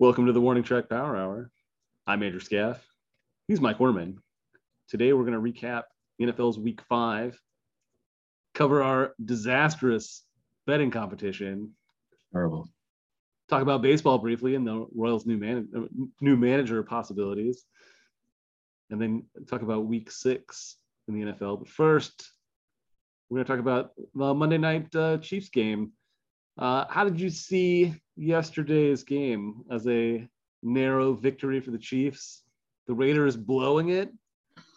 Welcome to the Warning Track Power Hour. I'm Andrew Scaff. He's Mike Werman. Today we're going to recap NFL's Week Five, cover our disastrous betting competition, Terrible. talk about baseball briefly and the Royals' new man new manager possibilities, and then talk about Week Six in the NFL. But first, we're going to talk about the Monday Night uh, Chiefs game. Uh, how did you see yesterday's game as a narrow victory for the Chiefs? The Raiders blowing it,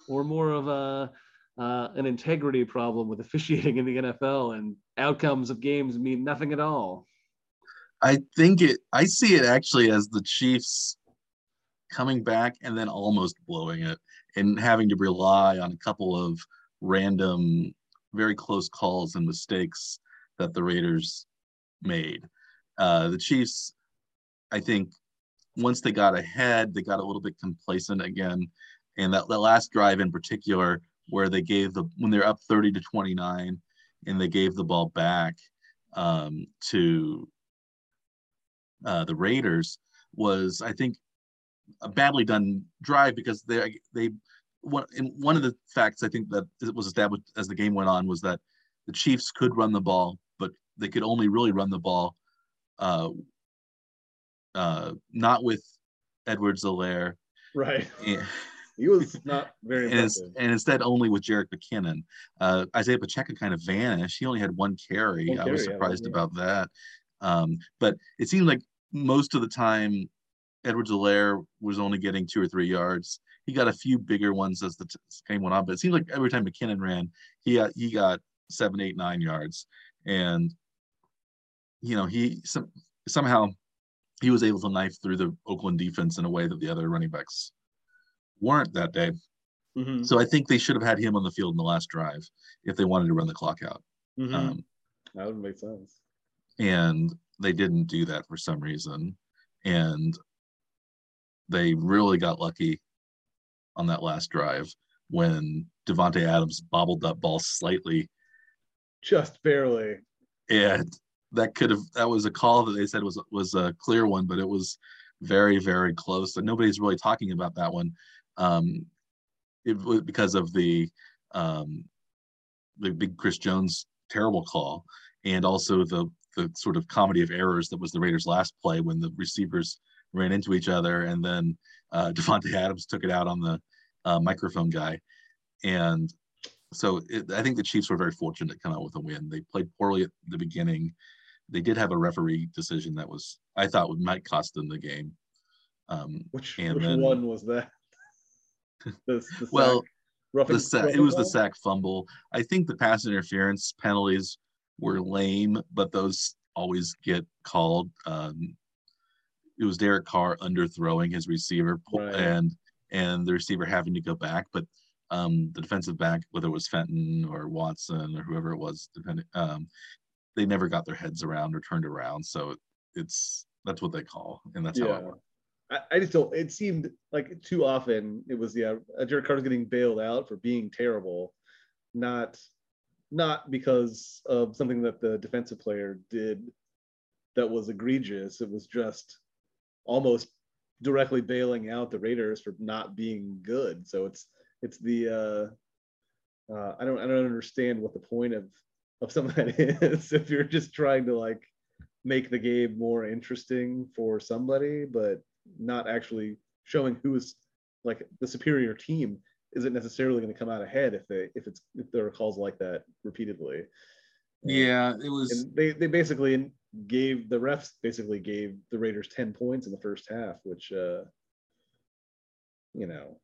or more of a uh, an integrity problem with officiating in the NFL and outcomes of games mean nothing at all? I think it. I see it actually as the Chiefs coming back and then almost blowing it and having to rely on a couple of random, very close calls and mistakes that the Raiders made. Uh, the Chiefs, I think, once they got ahead, they got a little bit complacent again. And that, that last drive in particular, where they gave the when they're up 30 to 29 and they gave the ball back um, to uh, the Raiders, was I think a badly done drive because they they one one of the facts I think that was established as the game went on was that the Chiefs could run the ball, but they could only really run the ball uh, uh, not with Edwards-Helaire. Right. And, he was not very and, and, instead only with Jerick McKinnon. Uh, Isaiah Pacheco kind of vanished. He only had one carry. One I was surprised yeah, about that. Um, but it seemed like most of the time Edwards-Helaire was only getting two or three yards. He got a few bigger ones as the game went on, but it seemed like every time McKinnon ran, he got, he got seven, eight, nine yards. And, you know, he some, somehow he was able to knife through the Oakland defense in a way that the other running backs weren't that day. Mm-hmm. So I think they should have had him on the field in the last drive if they wanted to run the clock out. Mm-hmm. Um, that would make sense. And they didn't do that for some reason. And they really got lucky on that last drive when Davante Adams bobbled that ball slightly. Just barely. And that could have that was a call that they said was was a clear one, but it was very, very close. And nobody's really talking about that one um, it was because of the um, the big Chris Jones terrible call, and also the the sort of comedy of errors that was the Raiders' last play when the receivers ran into each other, and then uh, Davante Adams took it out on the uh, microphone guy, and so it, I think the Chiefs were very fortunate to come out with a win. They played poorly at the beginning. They did have a referee decision that was I thought would might cost them the game. Um, which which then, one was that? the, the well, the sack, it was the sack fumble. I think the pass interference penalties were lame, but those always get called. Um, it was Derek Carr underthrowing his receiver right. and and the receiver having to go back, but um, the defensive back, whether it was Fenton or Watson or whoever it was, depending, um, they never got their heads around or turned around. So it's that's what they call, and that's yeah. how it worked. I, I just don't. It seemed like too often it was yeah, Derek Carr was getting bailed out for being terrible, not not because of something that the defensive player did that was egregious. It was just almost directly bailing out the Raiders for not being good. So it's it's the uh, uh, I don't I don't understand what the point of of some of that is if you're just trying to like make the game more interesting for somebody, but not actually showing who is like the superior team isn't necessarily going to come out ahead if they if it's if there are calls like that repeatedly. Yeah, it was. And they they basically gave the refs basically gave the Raiders ten points in the first half, which uh, you know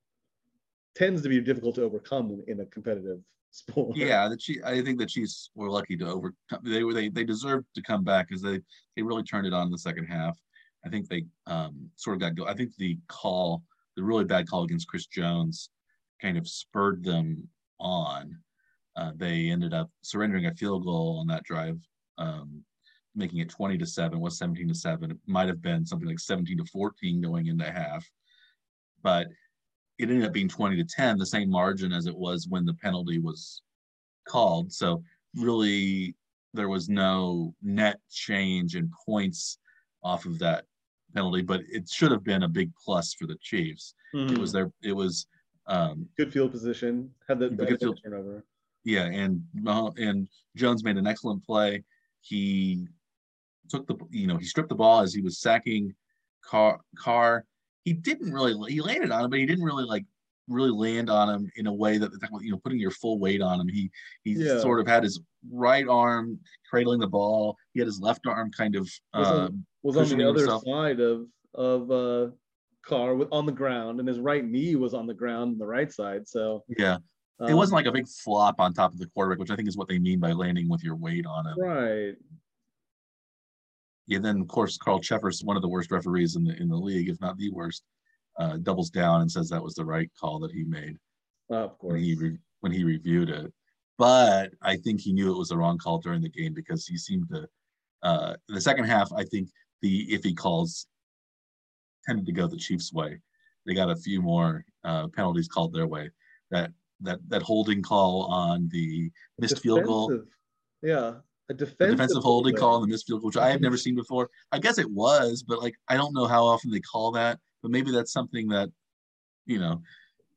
tends to be difficult to overcome in, in a competitive sport. Yeah, the Chiefs, I think the Chiefs were lucky to overcome. They were they they deserved to come back because they they really turned it on in the second half. I think they um, sort of got go. I think the call, the really bad call against Chris Jones, kind of spurred them on. Uh, they ended up surrendering a field goal on that drive, um, making it 20 to 7, was 17 to 7. It might have been something like 17 to 14 going into half. But it ended up being 20 to 10, the same margin as it was when the penalty was called. So really there was no net change in points off of that penalty, but it should have been a big plus for the Chiefs. Mm-hmm. It was their it was um, good field position. Had the, Good field- turnover. yeah, and and Jones made an excellent play. He took the you know he stripped the ball as he was sacking Car Carr. He didn't really he landed on him, but he didn't really like really land on him in a way that you know putting your full weight on him. He he Yeah. sort of had his right arm cradling the ball. He had his left arm kind of uh, Wasn't- Was on the other himself. side of of uh Carr with on the ground, and his right knee was on the ground on the right side. So yeah. It um, wasn't like a big flop on top of the quarterback, which I think is what they mean by landing with your weight on him. right. Yeah, then of course Carl Cheffers, one of the worst referees in the in the league, if not the worst, uh, doubles down and says that was the right call that he made of when he re- when he reviewed it. But I think he knew it was the wrong call during the game because he seemed to. Uh, the second half, I think the iffy calls tended to go the Chiefs' way. They got a few more uh, penalties called their way. That that that holding call on the missed field goal Yeah, a defensive, defensive holding play. call on the missed field goal, which I have never seen before. I guess it was, but like I don't know how often they call that. But maybe that's something that, you know,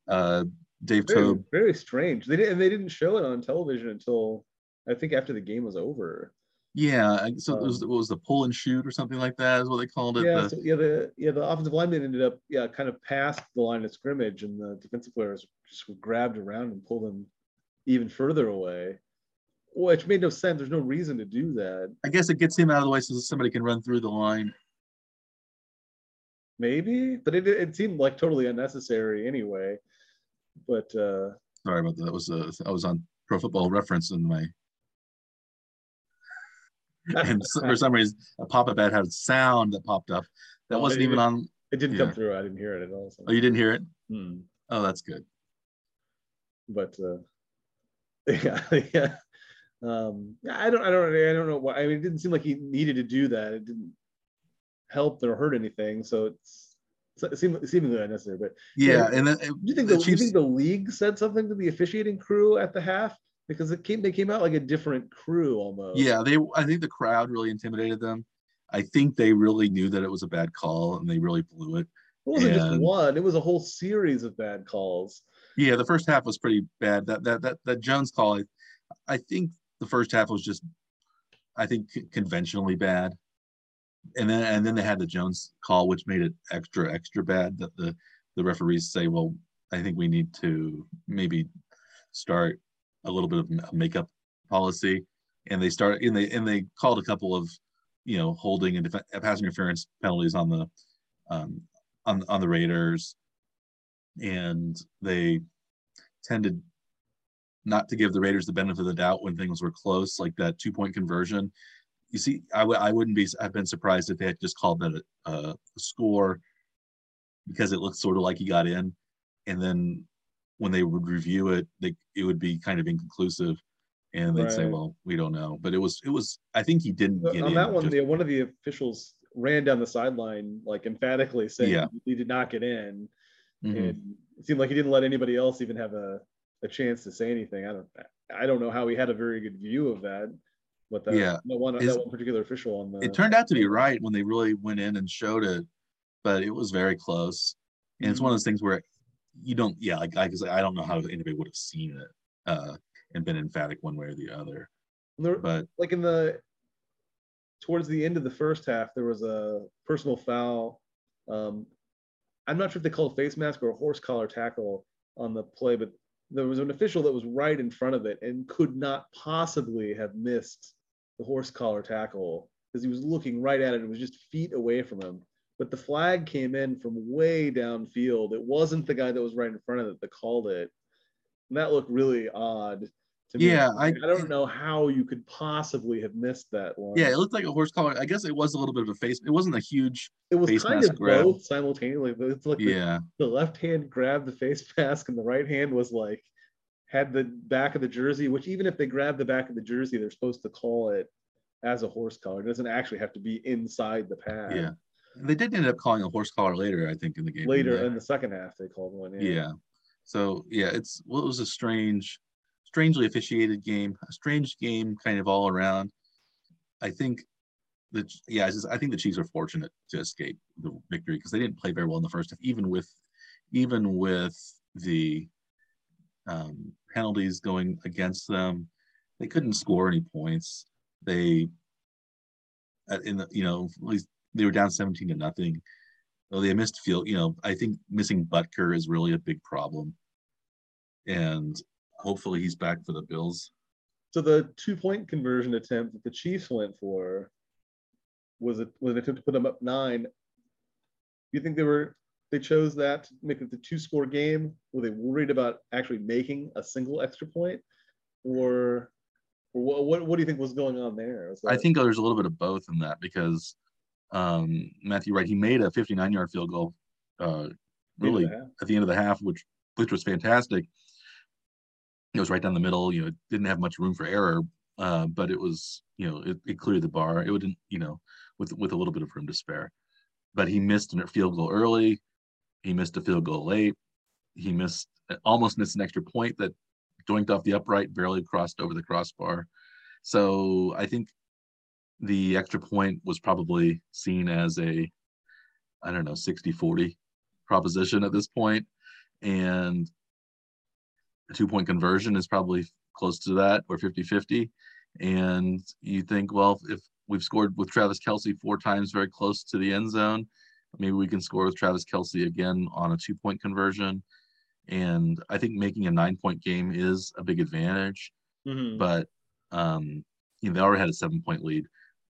uh, Dave Very, Tobe. very strange. They didn't. They didn't show it on television until I think after the game was over. Yeah, I- so it was Um, what was the pull and shoot or something like that is what they called it. Yeah, The- so, yeah. The yeah the offensive lineman ended up yeah kind of past the line of scrimmage, and the defensive players just were grabbed around and pulled him even further away, which made no sense. There's no reason to do that. I guess it gets him out of the way so somebody can run through the line. Maybe, but it it seemed like totally unnecessary anyway. But uh Sorry about that. That was uh, I was on Pro Football Reference in my and for some reason a pop-up ad had sound that popped up that Oh, wasn't even on. it didn't Yeah. come through. I didn't hear it at all. so- Oh, you didn't hear it? Hmm. Oh, that's good. but uh, yeah, yeah. Um, I don't, I don't, I don't know why. I mean, it didn't seem like he needed to do that. It didn't help or hurt anything. So it's, it seemed seemingly unnecessary. But Yeah, Yeah. and then do you think The the, do you think the league said something to the officiating crew at the half because it came they came out like a different crew almost. Yeah, they. I think the crowd really intimidated them. I think they really knew that it was a bad call, and they really blew it. it wasn't just one; it was a whole series of bad calls. Yeah, the first half was pretty bad. That that that that Jones call, I, I think the first half was just, I think conventionally bad, and then and then they had the Jones call, which made it extra extra bad. That the the referees say, well, I think we need to maybe start a little bit of makeup policy, and they start and they and they called a couple of, you know, holding and def- pass interference penalties on the, um, on on the Raiders, and they tended not to give the Raiders the benefit of the doubt when things were close, like that two point conversion. You see, I w- I wouldn't be I've been surprised if they had just called that a, a score because it looked sort of like he got in, and then when they would review it, they it would be kind of inconclusive, and they'd say, "Well, we don't know." But it was it was I think he didn't But get on in. that one, just- the, one of the officials ran down the sideline like emphatically saying Yeah. he did not get in. Mhm. and it seemed like he didn't let anybody else even have a, a chance to say anything. I don't I don't know how he had a very good view of that, but that, Yeah. that one that one particular official on the it turned out to be right when they really went in and showed it, but it was very close. And it's one of those things where you don't, yeah, like I, I don't know how anybody would have seen it uh, and been emphatic one way or the other. There- But like in the towards the end of the first half, there was a personal foul. Um, I'm not sure if they called a face mask or a horse collar tackle on the play, but there was an official that was right in front of it and could not possibly have missed the horse collar tackle because he was looking right at it. It was just feet away from him. But the flag came in from way downfield. It wasn't the guy that was right in front of it that called it. And that looked really odd. Yeah, I- I don't know how you could possibly have missed that one. yeah, it looked like a horse collar. I guess it was a little bit of a face. It wasn't a huge, it was kind mask of grab. both simultaneously. but It's like yeah, the left hand grabbed the face mask and the right hand was like had the back of the jersey, which even if they grab the back of the jersey, they're supposed to call it as a horse collar. It doesn't actually have to be inside the pad. yeah. They did end up calling a horse collar later, I think, in the game. Later in the second half, they called one. yeah. So yeah, it's well, it was a strange, strangely officiated game, a strange game kind of all around. I think the yeah, just, I think the Chiefs are fortunate to escape the victory because they didn't play very well in the first half, even with even with the um, penalties going against them. They couldn't score any points. They in the you know at least they were down 17 to nothing. Oh, they missed field. You know, I think missing Butker is really a big problem, and hopefully he's back for the Bills. So the two point conversion attempt that the Chiefs went for was it was an attempt to put them up nine. You think they were they chose that to make it the two score game? Were they worried about actually making a single extra point, or, or what, what, what do you think was going on there? I think there's a little bit of both in that because um, Matthew Wright he made a 59 yard field goal, uh, really at the end of the half, which which was fantastic it was right down the middle. You know, it didn't have much room for error, uh, but it was, you know, it, it cleared the bar. It wouldn't, you know, with with a little bit of room to spare. But he missed a field goal early. He missed a field goal late. He missed almost missed an extra point that doinked off the upright, barely crossed over the crossbar. So I think the extra point was probably seen as a, I don't know, 60 40 proposition at this point. And a two point conversion is probably close to that or 50 50. And you think, well, if we've scored with Travis Kelce four times very close to the end zone, maybe we can score with Travis Kelce again on a two point conversion. And I think making a nine point game is a big advantage. Mm-hmm. But um, you know, they already had a seven point lead.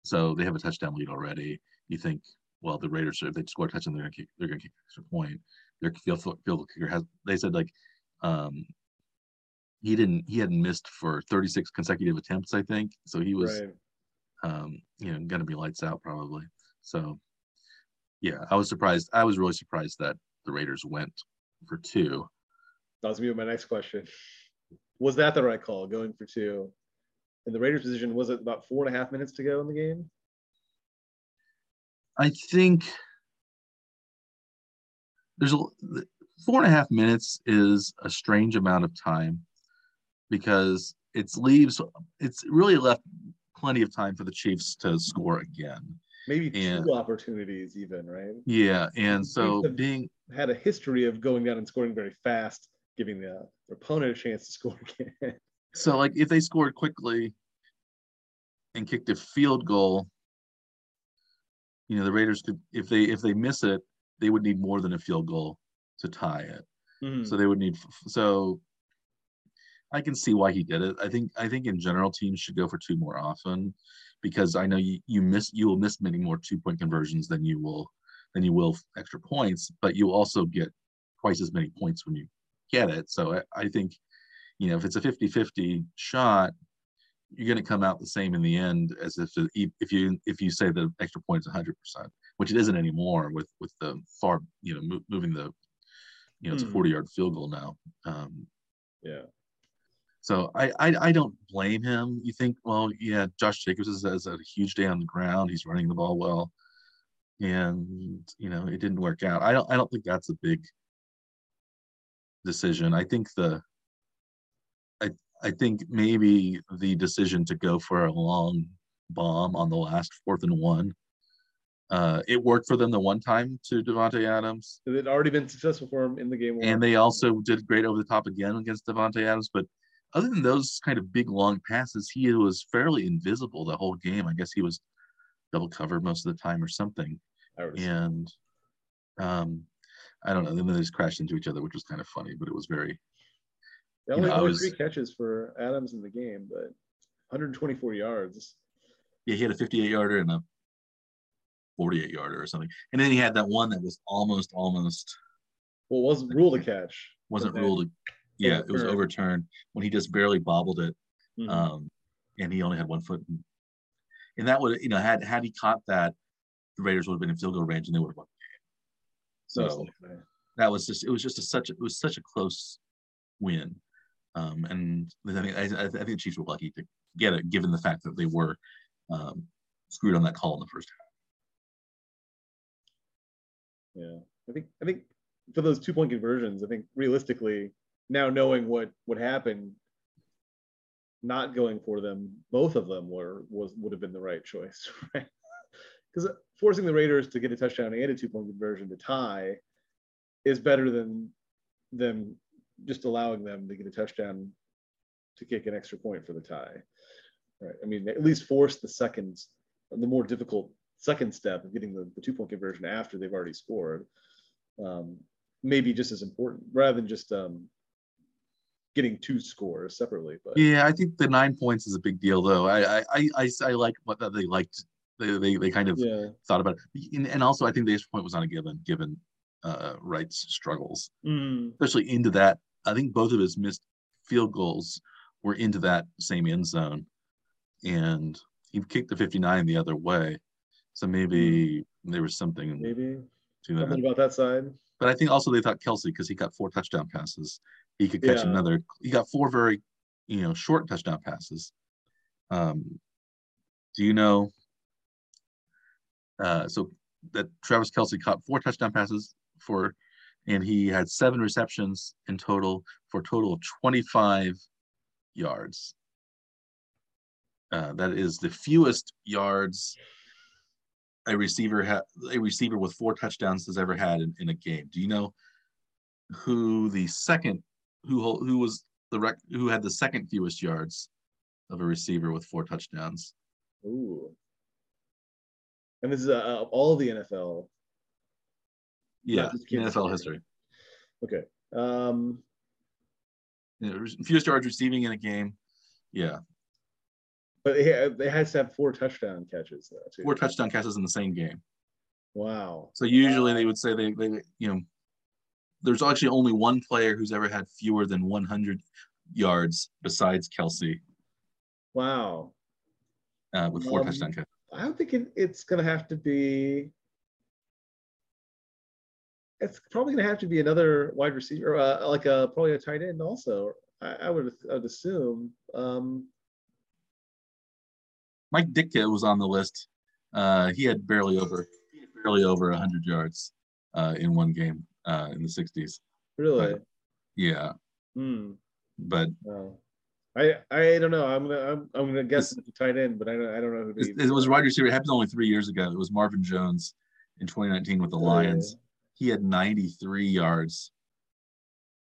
So they have a touchdown lead already. You think, well, the Raiders, if they score a touchdown, they're gonna kick, they're gonna kick extra point. Their field field kicker has. They said like um, he didn't he hadn't missed for 36 consecutive attempts i think so he was right. um you know gonna be lights out probably so yeah i was surprised i was really surprised that the raiders went for two. That was me with my next question. Was that the right call going for two? In the raiders position was it about four and a half minutes to go in the game? I think there's a four and a half minutes is a strange amount of time because it's leaves it's really left plenty of time for the Chiefs to score again. Maybe and, two opportunities even, right? Yeah, and so being had a history of going down and scoring very fast, giving the opponent a chance to score again. So like if they scored quickly and kicked a field goal, you know, the Raiders could if they if they miss it, they would need more than a field goal to tie it. Mm-hmm. So they would need so I can see why he did it. I think I think in general teams should go for two more often because I know you, you miss you will miss many more two point conversions than you will than you will extra points, but you also get twice as many points when you get it. So I, I think, you know, if it's a 50-50 shot, you're going to come out the same in the end as if if you if you say the extra point is 100 percent, which it isn't anymore with with the far you know mo- moving the you know it's a hmm. 40 yard field goal now. Um, yeah. So I, I, I don't blame him. You think, well, yeah, Josh Jacobs has, has a huge day on the ground. He's running the ball well, and you know it didn't work out. I don't I don't think that's a big decision. I think the I I think maybe the decision to go for a long bomb on the last fourth and one. Uh, it worked for them the one time to Davante Adams. It had already been successful for him in the game. And they also did great over the top again against Davante Adams, but other than those kind of big long passes, he was fairly invisible the whole game. I guess he was double covered most of the time or something. And um, I don't know. Then they just crashed into each other, which was kind of funny, but it was very. They only had three catches for Adams in the game, but 124 yards. Yeah, he had a 58 yarder and a 48 yarder or something, and then he had that one that was almost, almost. Well, wasn't ruled a catch. Wasn't ruled. A, yeah, it was overturned when he just barely bobbled it, mm-hmm. um, and he only had one foot. In, and that would, you know, had had he caught that, the Raiders would have been in field goal range and they would have won. So that was just it was just a, such a, it was such a close win, um, and I think I, I think the Chiefs were lucky to get it given the fact that they were um, screwed on that call in the first half. Yeah, I think I think for those two point conversions, I think realistically now knowing what what happened, not going for them, both of them were was would have been the right choice, right? because forcing the Raiders to get a touchdown and a two point conversion to tie is better than them just allowing them to get a touchdown to kick an extra point for the tie. Right. I mean, at least force the second, the more difficult second step of getting the, the two point conversion after they've already scored. Um, maybe just as important rather than just um, getting two scores separately. But yeah, I think the nine points is a big deal, though. I I I, I like what they liked. They, they, they kind of yeah. thought about it, and, and, also I think the extra point was not a given given uh, Wright's struggles, mm. especially into that. I think both of his missed field goals were into that same end zone, and he kicked the 59 the other way. So maybe mm. there was something maybe something about that side. But I think also they thought Kelce because he got four touchdown passes he could catch yeah. another. He got four very, you know, short touchdown passes. Um, do you know? Uh, so that Travis Kelce caught four touchdown passes for, and he had seven receptions in total for a total of 25 yards. Uh, that is the fewest yards a receiver had a receiver with four touchdowns has ever had in, in a game. Do you know who the second who who was the rec who had the second fewest yards of a receiver with four touchdowns. Ooh. And this is uh, all the NFL. Yeah, NFL history. Okay. Um, yeah, fewest yards receiving in a game. Yeah. But it, it has to have four touchdown catches though. Too. Four touchdown catches in the same game. Wow. So usually wow. they would say they, they you know there's actually only one player who's ever had fewer than 100 yards besides Kelce. Wow. Uh, with four um, touchdown catches. I think it, it's going to have to be. It's probably going to have to be another wide receiver, uh, like a probably a tight end. Also, I, I would I would assume. Um, Mike Ditka was on the list. Uh, he had barely over barely over 100 yards uh, in one game uh, in the 60s. Really? But, yeah. Hmm. But I I don't know. I'm gonna I'm, I'm gonna guess it's tight end, but I don't I don't know who. It, was wide receiver. It happened only three years ago. It was Marvin Jones in 2019 with the Lions. He had 93 yards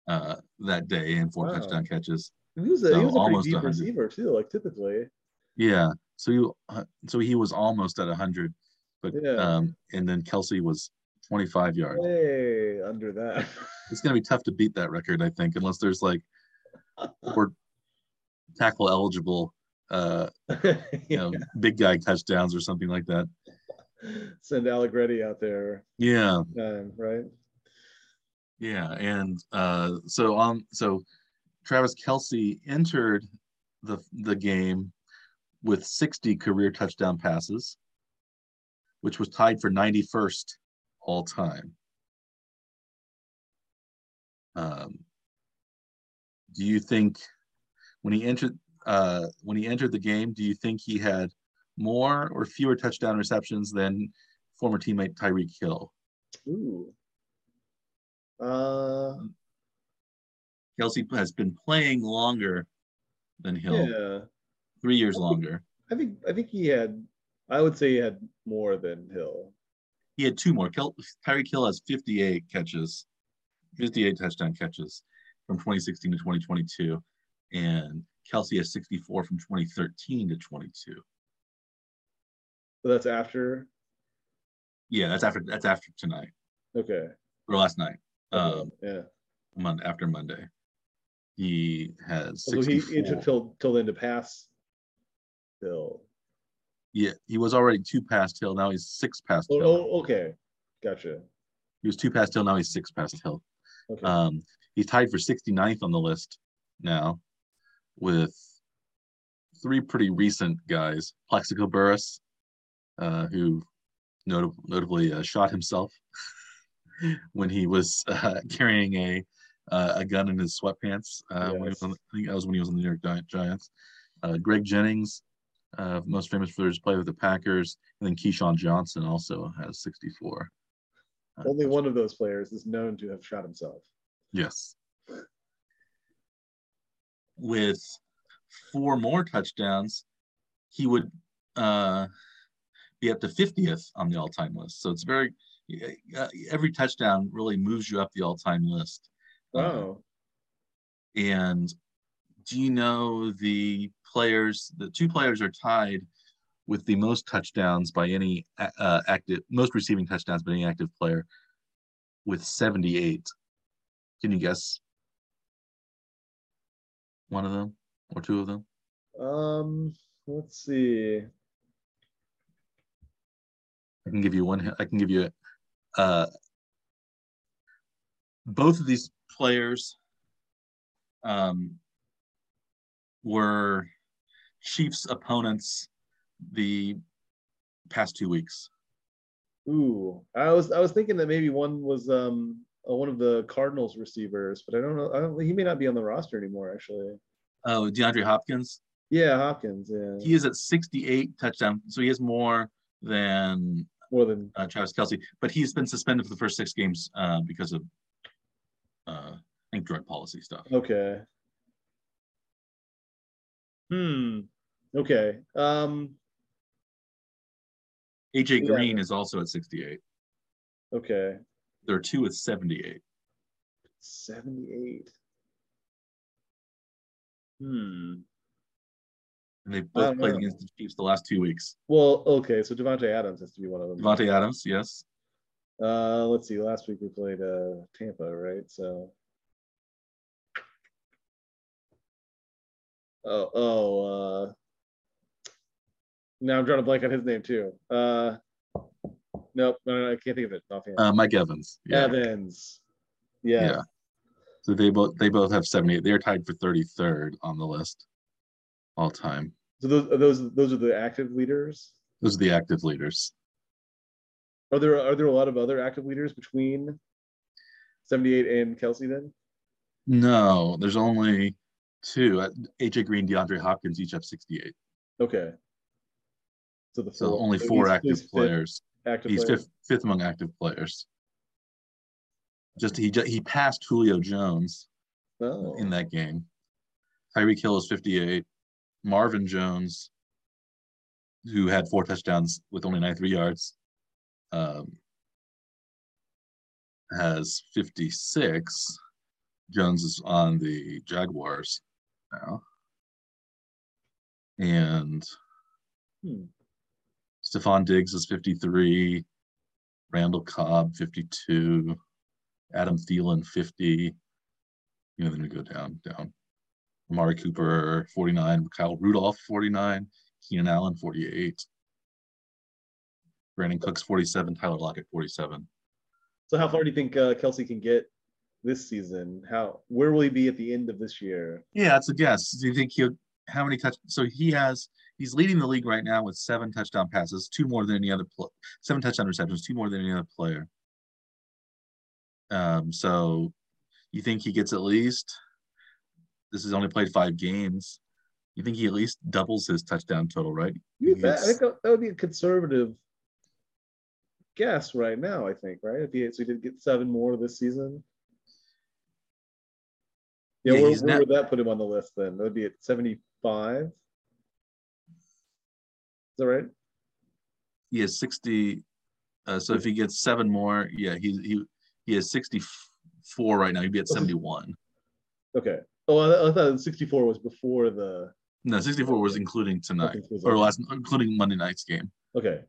uh, that day and four wow. touchdown catches. he was a, so he was a deep receiver too, like typically. Yeah. So he uh, so he was almost at 100, but yeah. um, and then Kelce was 25 yards. Hey, under that. it's going to be tough to beat that record, I think, unless there's like four tackle eligible, uh, yeah. you know, big guy touchdowns or something like that. Send Allegretti out there. Yeah. Um, right. Yeah, and uh, so on. Um, so Travis Kelce entered the the game with 60 career touchdown passes, which was tied for 91st all time. Um, do you think when he entered uh, when he entered the game, do you think he had more or fewer touchdown receptions than former teammate Tyreek Hill? Ooh. Uh, Kelce has been playing longer than Hill. Yeah. Three years I think, longer. I think I think he had I would say he had more than Hill he had two more. Kel- Tyreek Hill has 58 catches, 58 touchdown catches from 2016 to 2022, and Kelce has 64 from 2013 to 22. So that's after. Yeah, that's after. That's after tonight. Okay. Or last night. Okay. Um, yeah. Monday after Monday, he has. 64. So he it took till till then to pass. Hill. Yeah, he was already two past Hill. Now he's six past oh, Hill. Oh, okay, gotcha. He was two past Hill. Now he's six past Hill. Okay. Um, he's tied for 69th on the list now, with three pretty recent guys: Plaxico Burress, uh, who not- notably uh, shot himself when he was uh, carrying a uh, a gun in his sweatpants. Yes. Uh, when he was on, I think that was when he was on the New York Giants. Uh, Greg Jennings, uh, most famous for his play with the Packers, and then Keyshawn Johnson also has 64. Uh, Only one of those players is known to have shot himself. Yes. With four more touchdowns, he would uh, be up to 50th on the all-time list. So it's very uh, every touchdown really moves you up the all-time list. Oh. Uh, and do you know the players? The two players are tied with the most touchdowns by any uh, active, most receiving touchdowns by any active player, with 78. Can you guess one of them or two of them? Um, let's see. I can give you one. I can give you uh, both of these players um, were Chiefs opponents the past two weeks. Ooh, I was I was thinking that maybe one was um uh, one of the Cardinals receivers, but I don't know. I don't. He may not be on the roster anymore. Actually. Oh, DeAndre Hopkins. Yeah, Hopkins. Yeah. He is at 68 touchdown, so he has more than more than uh, Travis Kelce, but he's been suspended for the first six games uh, because of uh, I think drug policy stuff. Okay. Hmm. Okay. Um. AJ yeah. Green is also at 68. Okay. There are two with 78. 78. Hmm. And they both played know. against the Chiefs the last two weeks. Well, okay, so Davante Adams has to be one of them. Davante Adams, yes. Uh, let's see. Last week we played uh Tampa, right? So. Oh, oh. Uh, now I'm drawing a blank on his name too. Uh, nope, no, no, I can't think of it offhand. Uh, Mike Evans. Yeah. Evans. Yeah. yeah. So they both they both have 78. They're tied for 33rd on the list all time. So those are those those are the active leaders. Those are the active leaders. Are there are there a lot of other active leaders between 78 and Kelce then? No, there's only two. AJ Green, DeAndre Hopkins each have 68. Okay. So the so only four active players. Active he's players. fifth fifth among active players. Just he he passed Julio Jones oh. in that game. Tyreek Hill is 58. Marvin Jones, who had four touchdowns with only 93 yards, um, has 56. Jones is on the Jaguars now. And hmm. Stefon Diggs is 53. Randall Cobb, 52. Adam Thielen, 50. You know, then we go down, down. Amari Cooper, 49. Kyle Rudolph, 49. Keenan Allen, 48. Brandin Cooks, 47. Tyler Lockett, 47. So, how far do you think uh, Kelce can get this season? How where will he be at the end of this year? Yeah, that's a guess. Do you think he'll how many touch? So he has he's leading the league right now with seven touchdown passes, two more than any other pl- seven touchdown receptions, two more than any other player. Um, so you think he gets at least this has only played five games. You think he at least doubles his touchdown total, right? I think that would be a conservative guess right now. I think right if he so he did get seven more this season. Yeah, yeah where, where not, would that put him on the list then? That would be at seventy-five. Is that right? He has sixty. Uh, so if he gets seven more, yeah, he he he has sixty-four right now. He'd be at seventy-one. Okay. Oh, I, I thought 64 was before the. No, 64 was including tonight or last, including Monday night's game. Okay.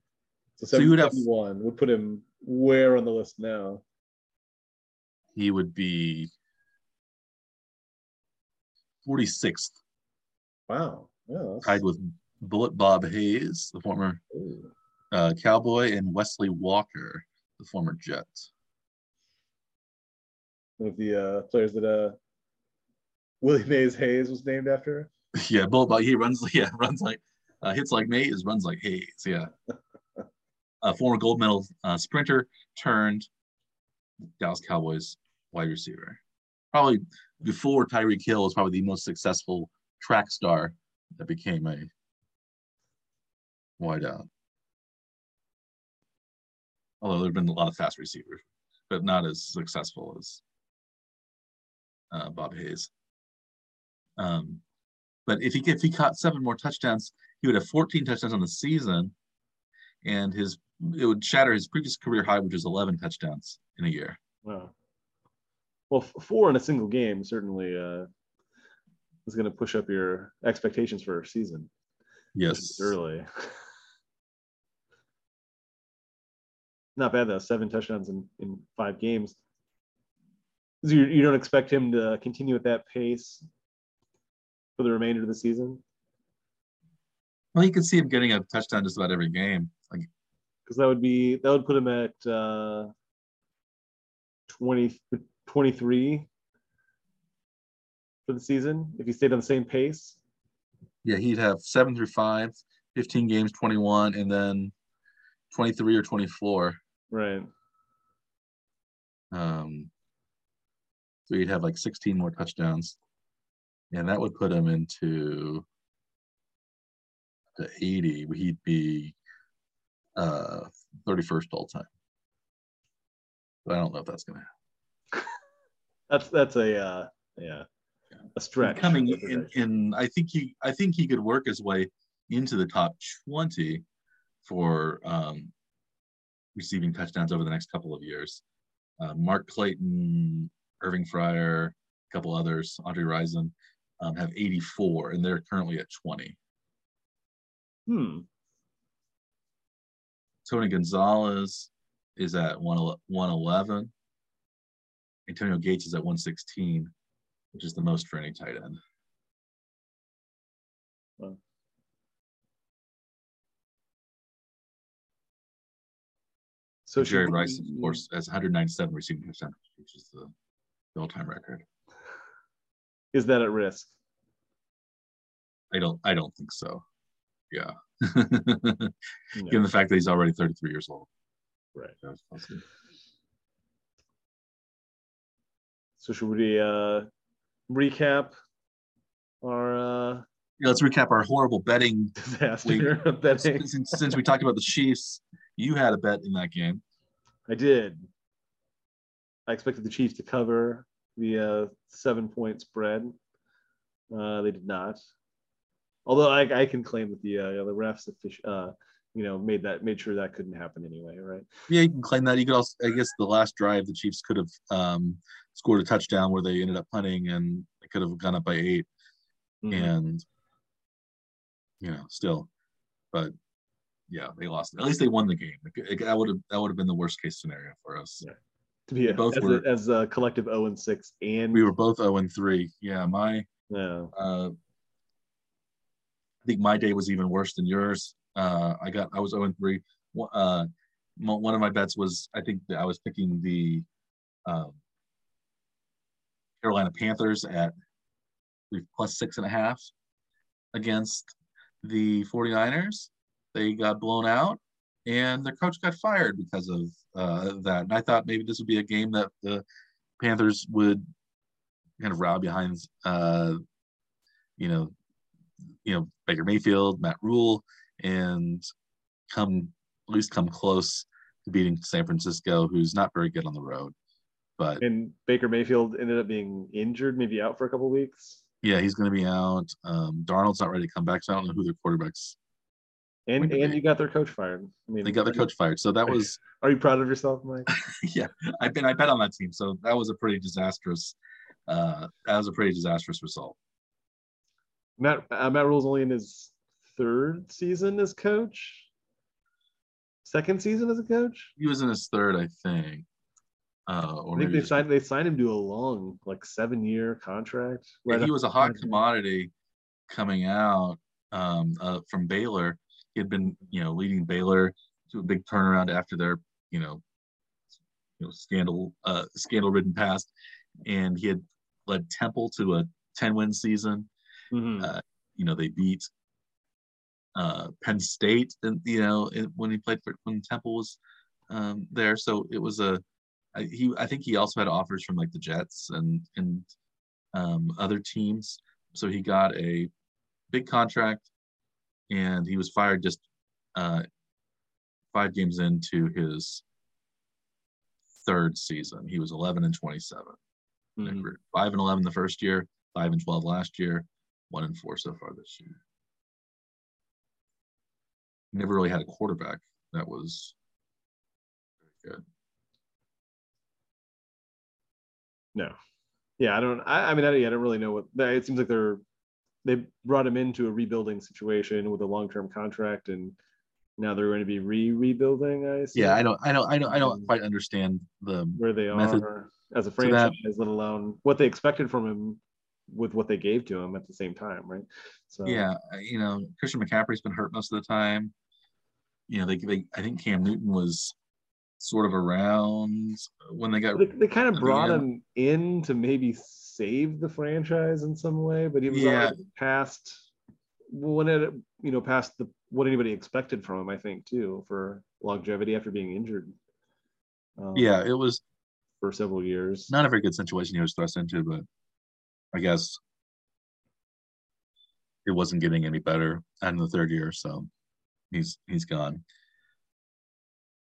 So, so would have would put him where on the list now? He would be 46th. Wow. Yeah, Tied with Bullet Bob Hayes, the former uh, Cowboy, and Wesley Walker, the former Jet. One of the uh, players that uh, Willie Mays Hayes was named after. Yeah, Bullet Bob. He runs. Yeah, runs like uh, hits like Mays, runs like Hayes. Yeah. a former gold medal uh, sprinter turned Dallas Cowboys wide receiver. Probably before Tyreek Hill was probably the most successful track star that became a wideout. Although there have been a lot of fast receivers, but not as successful as uh, Bob Hayes. Um, but if he if he caught seven more touchdowns, he would have 14 touchdowns on the season, and his it would shatter his previous career high, which was 11 touchdowns in a year. Wow. Well, f- four in a single game certainly uh, is going to push up your expectations for a season. Yes. Early. Not bad though. Seven touchdowns in, in five games. So you, you don't expect him to continue at that pace for the remainder of the season? Well, you can see him getting a touchdown just about every game. Like, because that would be that would put him at uh, 20, 23 for the season if he stayed on the same pace. Yeah, he'd have seven through five, 15 games, 21, and then 23 or 24. Right. Um, so he'd have like 16 more touchdowns. And that would put him into the 80. He'd be uh 31st all time. But I don't know if that's gonna happen. That's that's a uh yeah a stretch. Coming in, in I think he I think he could work his way into the top 20 for um receiving touchdowns over the next couple of years. Uh, Mark Clayton, Irving Fryar, a couple others, Andre Rison, um, have 84, and they're currently at 20. Hmm. Tony Gonzalez is at 111. Antonio Gates is at 116, which is the most for any tight end. Wow. So Jerry Rice, of course, has 197 receiving touchdowns, which is the, the all-time record. Is that at risk? I don't. I don't think so. Yeah. Given the fact that he's already 33 years old. Right. So should we uh, recap our? Uh, yeah, let's recap our horrible betting disaster betting. Since, since we talked about the Chiefs, you had a bet in that game. I did. I expected the Chiefs to cover the uh, seven point spread. Uh, they did not. Although I, I can claim that the uh, the refs uh, you know made that made sure that couldn't happen anyway, right? Yeah, you can claim that. You could also, I guess, the last drive the Chiefs could have um, scored a touchdown where they ended up punting and they could have gone up by 8 mm-hmm. and you know still, but yeah, they lost. At least they won the game. That would have that would have been the worst case scenario for us. Yeah. To be a, both as, were, a, as a collective 0 and 6 and we were both 0 and 3. Yeah, my yeah. Uh, I think my day was even worse than yours. Uh, I got I was 0 and 3. Uh, one of my bets was I think I was picking the um, Carolina Panthers at plus six and a half against the 49ers. They got blown out and their coach got fired because of uh, that. And I thought maybe this would be a game that the Panthers would kind of rally behind, uh, you know, you know Baker Mayfield, Matt Rhule, and come at least come close to beating San Francisco, who's not very good on the road. But and Baker Mayfield ended up being injured, maybe out for a couple weeks. Yeah, he's going to be out. Um, Darnold's not ready to come back, so I don't know who their quarterbacks. And and you got their coach fired. I mean, they got their coach fired, so that was. Are you proud of yourself, Mike? yeah, I've been. I bet on that team, so that was a pretty disastrous. Uh, that was a pretty disastrous result. Matt uh, Matt Rhule's only in his third season as coach. Second season as a coach. He was in his third, I think. Uh, or I think they signed they signed him to a long, like seven year contract. Right he was a hot commodity coming out um, uh, from Baylor. He had been, you know, leading Baylor to a big turnaround after their, you know, you know, scandal uh, scandal ridden past, and he had led Temple to a ten win season. Mm-hmm. Uh, you know, they beat uh, Penn State, and you know, when he played for when Temple was um, there. So it was a I, he. I think he also had offers from like the Jets and and um, other teams. So he got a big contract, and he was fired just uh, five games into his third season. He was 11 and 27. Mm-hmm. Five and 11 the first year, five and 12 last year, one and four so far this year. Never really had a quarterback that was very good. No. Yeah, I don't. I, I mean, I, I don't really know what. It seems like they're they brought him into a rebuilding situation with a long term contract, and now they're going to be re rebuilding. I yeah, I don't, I don't, I don't, I don't quite understand the where they are as a franchise, let alone what they expected from him with what they gave to him at the same time, right? So yeah, uh, you know, Christian McCaffrey's been hurt most of the time. You know, they, they I think Cam Newton was sort of around when they got. They, they kind of brought him in to maybe save the franchise in some way, but he was yeah. past when it you know past the what anybody expected from him. I think too for longevity after being injured. Um, yeah, it was for several years. Not a very good situation he was thrust into, but I guess it wasn't getting any better in the third year, so he's he's gone.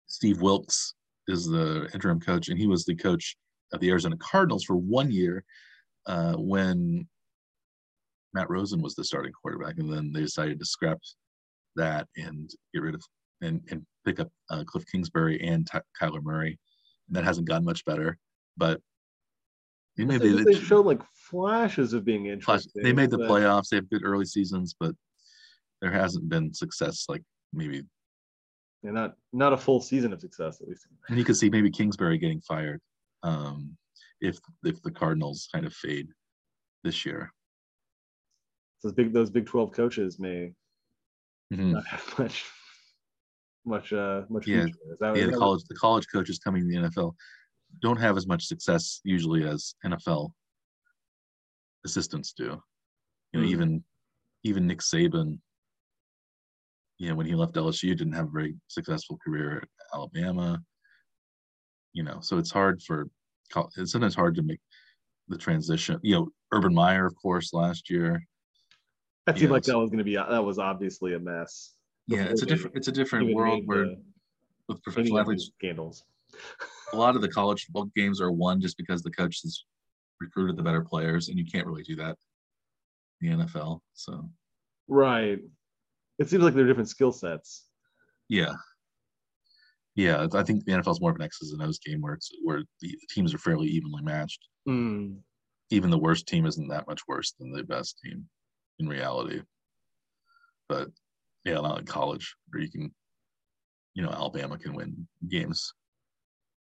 Steve Wilks is the interim coach, and he was the coach of the Arizona Cardinals for one year uh, when Matt Rosen was the starting quarterback, and then they decided to scrap that and get rid of and, and pick up uh, Cliff Kingsbury and Ty- Kyler Murray. And that hasn't gotten much better, but they, they, they showed like flashes of being interesting. They made the but... playoffs. They have good early seasons, but there hasn't been success like maybe. Yeah, not not a full season of success at least. And you could see maybe Kingsbury getting fired. Um, if if the Cardinals kind of fade this year. Those big those Big Twelve coaches may mm-hmm. not have much much uh much yeah that, yeah the college the college coaches coming to the NFL don't have as much success usually as NFL assistants do. You know, mm-hmm. even even Nick Saban, you know, when he left LSU, didn't have a very successful career at Alabama. You know, so it's hard for it's sometimes hard to make the transition. You know, Urban Meyer, of course, last year. That seemed like that was going to be that was obviously a mess. Yeah, it's a different it's a different world where the, with professional athletes scandals. a lot of the college football games are won just because the coach has recruited the better players, and you can't really do that in the NFL. So, right, it seems like they're different skill sets. Yeah, yeah, I think the NFL is more of an X's and O's game where it's where the teams are fairly evenly matched. Mm. Even the worst team isn't that much worse than the best team in reality. But yeah, not like college where you can, you know, Alabama can win games,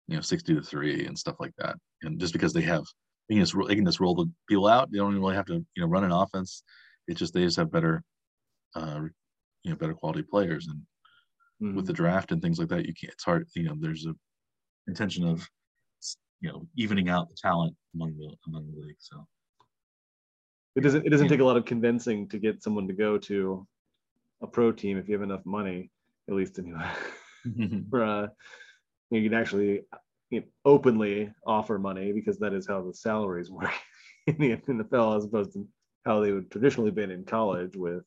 you know, sixty to three and stuff like that. And just because they have, they can just they can just roll the people out. They don't even really have to, you know, run an offense. It's just they just have better, uh, you know, better quality players and mm-hmm. with the draft and things like that. You can't. It's hard. You know, there's a intention of you know evening out the talent among the among the league. So it doesn't it doesn't yeah. take a lot of convincing to get someone to go to a pro team if you have enough money, at least anyway. For uh, you can actually you know, openly offer money because that is how the salaries work in the NFL as opposed to how they would traditionally been in college with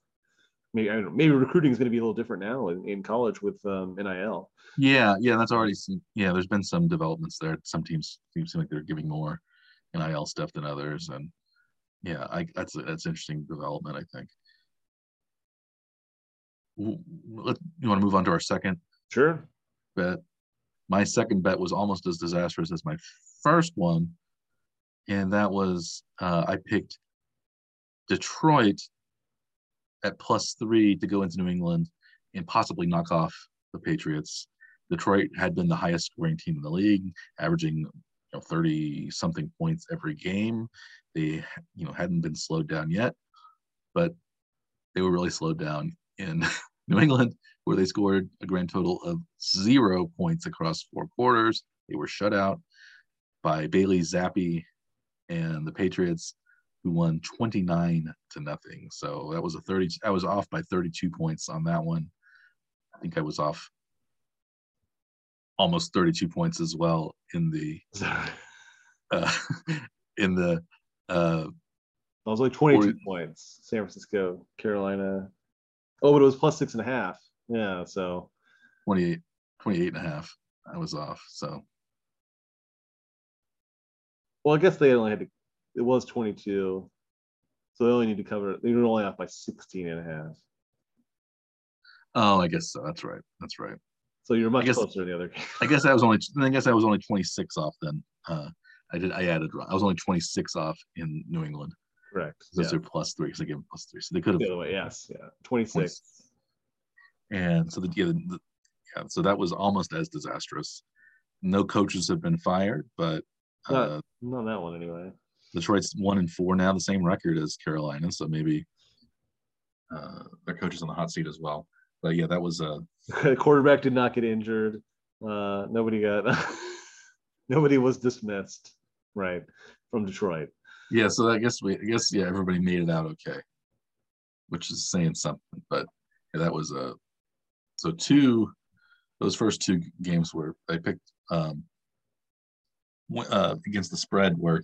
maybe I don't know, maybe recruiting is going to be a little different now in, in college with um, NIL. Yeah, yeah, that's already seen. Yeah, there's been some developments there. Some teams seem like they're giving more NIL stuff than others, and yeah, I, that's that's interesting development. I think. Let, you want to move on to our second? Sure. Bet. My second bet was almost as disastrous as my first one, and that was uh, I picked Detroit at plus three to go into New England and possibly knock off the Patriots. Detroit had been the highest scoring team in the league, averaging you know 30 something points every game. They you know hadn't been slowed down yet, but they were really slowed down in New England, where they scored a grand total of zero points across four quarters. They were shut out by Bailey Zappe and the Patriots who won 29 to nothing. So that was a 30. I was off by 32 points on that one. I think I was off almost 32 points as well in the uh, in the uh I was like 22 40, points. San Francisco, Carolina. Oh, but it was plus six and a half. Yeah, so 28, 28 and a half. I was off. So well, I guess they only had to it was 22. So they only need to cover, it. they were only off by 16 and a half. Oh, I guess so. That's right. That's right. So you're much guess- closer to the other. I guess I was only I guess I was only 26 off then. Uh, I did I added I was only 26 off in New England. Correct. Those Yeah. are plus three because I gave them plus three, so they could have. The other way, yes, yeah. 26. And so the, yeah, the, yeah, so that was almost as disastrous. No coaches have been fired, but uh, Not- Not that one anyway. Detroit's one and four now, the same record as Carolina. So maybe uh, their coach is on the hot seat as well. But yeah, that was uh, quarterback did not get injured. Uh, nobody got. nobody was dismissed, right, from Detroit. yeah. So I guess we, I guess yeah, everybody made it out okay, which is saying something. But yeah, that was uh, so two, those first two games were I picked um, uh, against the spread were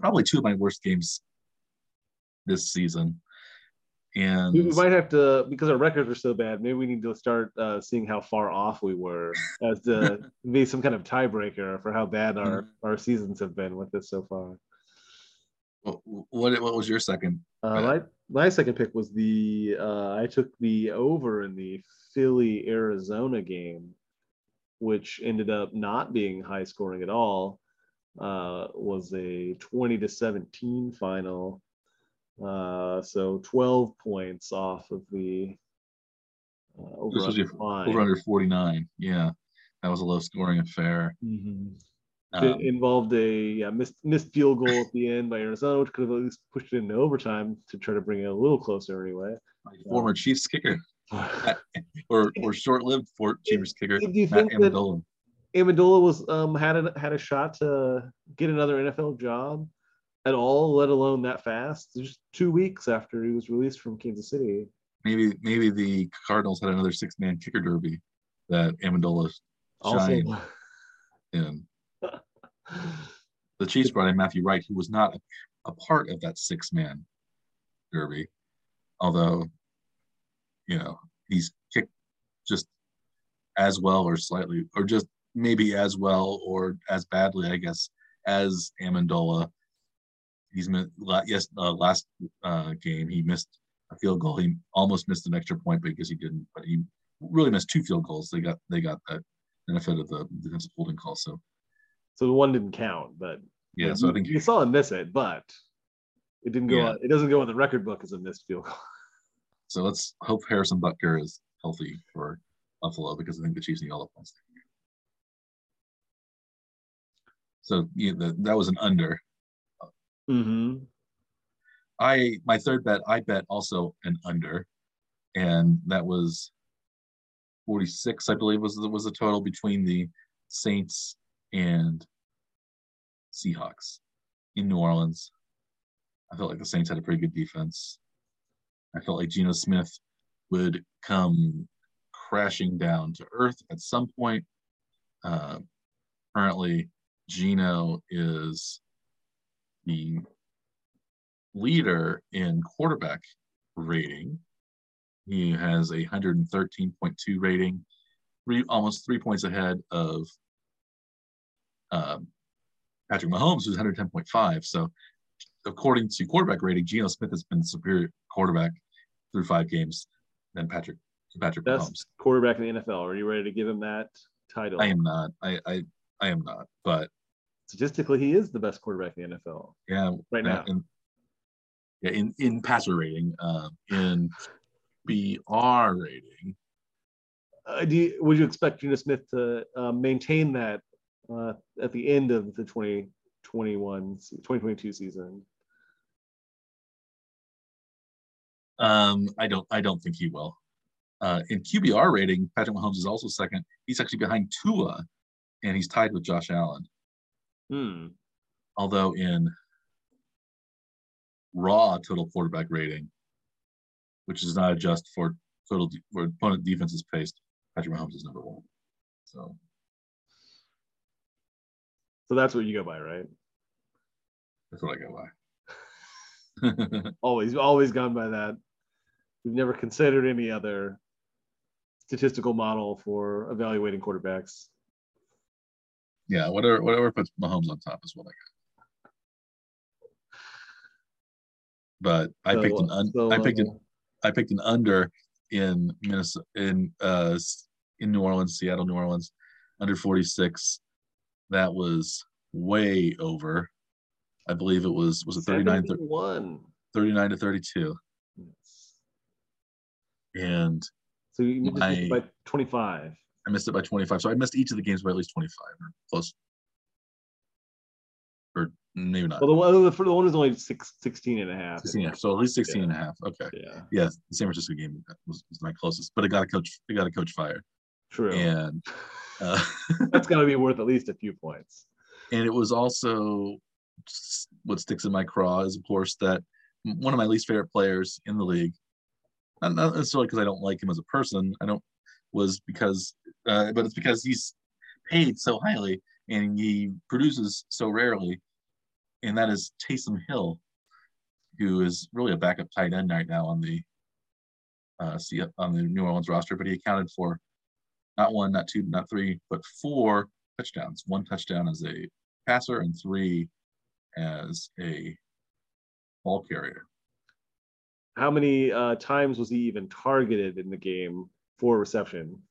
probably two of my worst games this season. And We might have to because our records are so bad. Maybe we need to start uh, seeing how far off we were as to be some kind of tiebreaker for how bad our our seasons have been with this so far. what, what what was your second? Uh, my my second pick was the uh, I took the over in the Philly Arizona game, which ended up not being high scoring at all. Uh, was a twenty to seventeen final. Uh, so twelve points off of the uh, over This was your line. Over under 49. Yeah. That was a low scoring affair. Mhm. Um, it involved a yeah, missed, missed field goal at the end by Arizona, which could have at least pushed it into overtime to try to bring it a little closer anyway. my former Chiefs kicker or or short lived for Chambers kicker, Do you Matt think that Ammendola. Was um had a had a shot to get another NFL job at all, let alone that fast? Just two weeks after he was released from Kansas City. Maybe maybe the Cardinals had another six man kicker derby that Ammendola Also, shined in. The Chiefs brought in Matthew Wright, who was not a, a part of that six man derby, although, you know, he's kicked just as well or slightly, or just maybe as well or as badly, I guess, as Ammendola. He's missed, yes, uh, last uh, game, he missed a field goal. He almost missed an extra point because he didn't, but he really missed two field goals. They got they got that benefit of the defensive holding call. So so the one didn't count, but yeah, so I think you saw him miss it, but it didn't go. Yeah. On, it doesn't go in the record book as a missed field goal. So let's hope Harrison Butker is healthy for Buffalo because I think the Chiefs need all the points. So yeah, the, that was an under. Mm-hmm. I my third bet, I bet also an under, and that was 46, I believe was the was the total between the Saints and Seahawks in New Orleans. I felt like the Saints had a pretty good defense. I felt like Geno Smith would come crashing down to earth at some point. Uh, currently, Geno is the leader in quarterback rating. He has a 113.2 rating, three, almost three points ahead of um, Patrick Mahomes, who's 110.5. So, according to quarterback rating, Geno Smith has been the superior quarterback through five games than Patrick Patrick Mahomes. Quarterback in the NFL. Are you ready to give him that title? I am not. I, I I am not. But Statistically, he is the best quarterback in the NFL yeah, right now. in, yeah, in in passer rating, uh, in BR rating, Uh, do you, would you expect Geno Smith to uh, maintain that uh, at the end of the 2021 2022 season? um, I don't I don't think he will. Uh, in QBR rating, Patrick Mahomes is also second. He's actually behind Tua, and he's tied with Josh Allen. Hmm. Although in raw total quarterback rating, which is not adjust for total de- for opponent defenses faced, Patrick Mahomes is number one. So So that's what you go by, right? that's what I go by. Always, always gone by that. We've never considered any other statistical model for evaluating quarterbacks. Yeah, whatever whatever puts Mahomes on top is what I got. But I So- picked an un- so, I picked an I picked an under in Minnesota in uh in New Orleans, Seattle, New Orleans, under 46. That was way over. I believe it was was it 39 one 39 to 32. And So you My- by 25. I missed it by 25. So I missed each of the games by at least 25 or close. Or maybe not. Well, the one, the, the one was only six, 16 and a half. 16, yeah, so at least 16 and a half. Okay. Yeah, Yeah, the San Francisco game was, was my closest, but it got a coach it got a coach fired. true. And uh, That's got to be worth at least a few points. and it was also what sticks in my craw is of course that one of my least favorite players in the league not necessarily because i don't like him as a person i don't was because uh, but it's because he's paid so highly and he produces so rarely and that is Taysom Hill who is really a backup tight end right now on the uh on the New Orleans roster but he accounted for not one not two not three but four touchdowns one touchdown as a passer and three as a ball carrier. How many uh, times was he even targeted in the game for reception?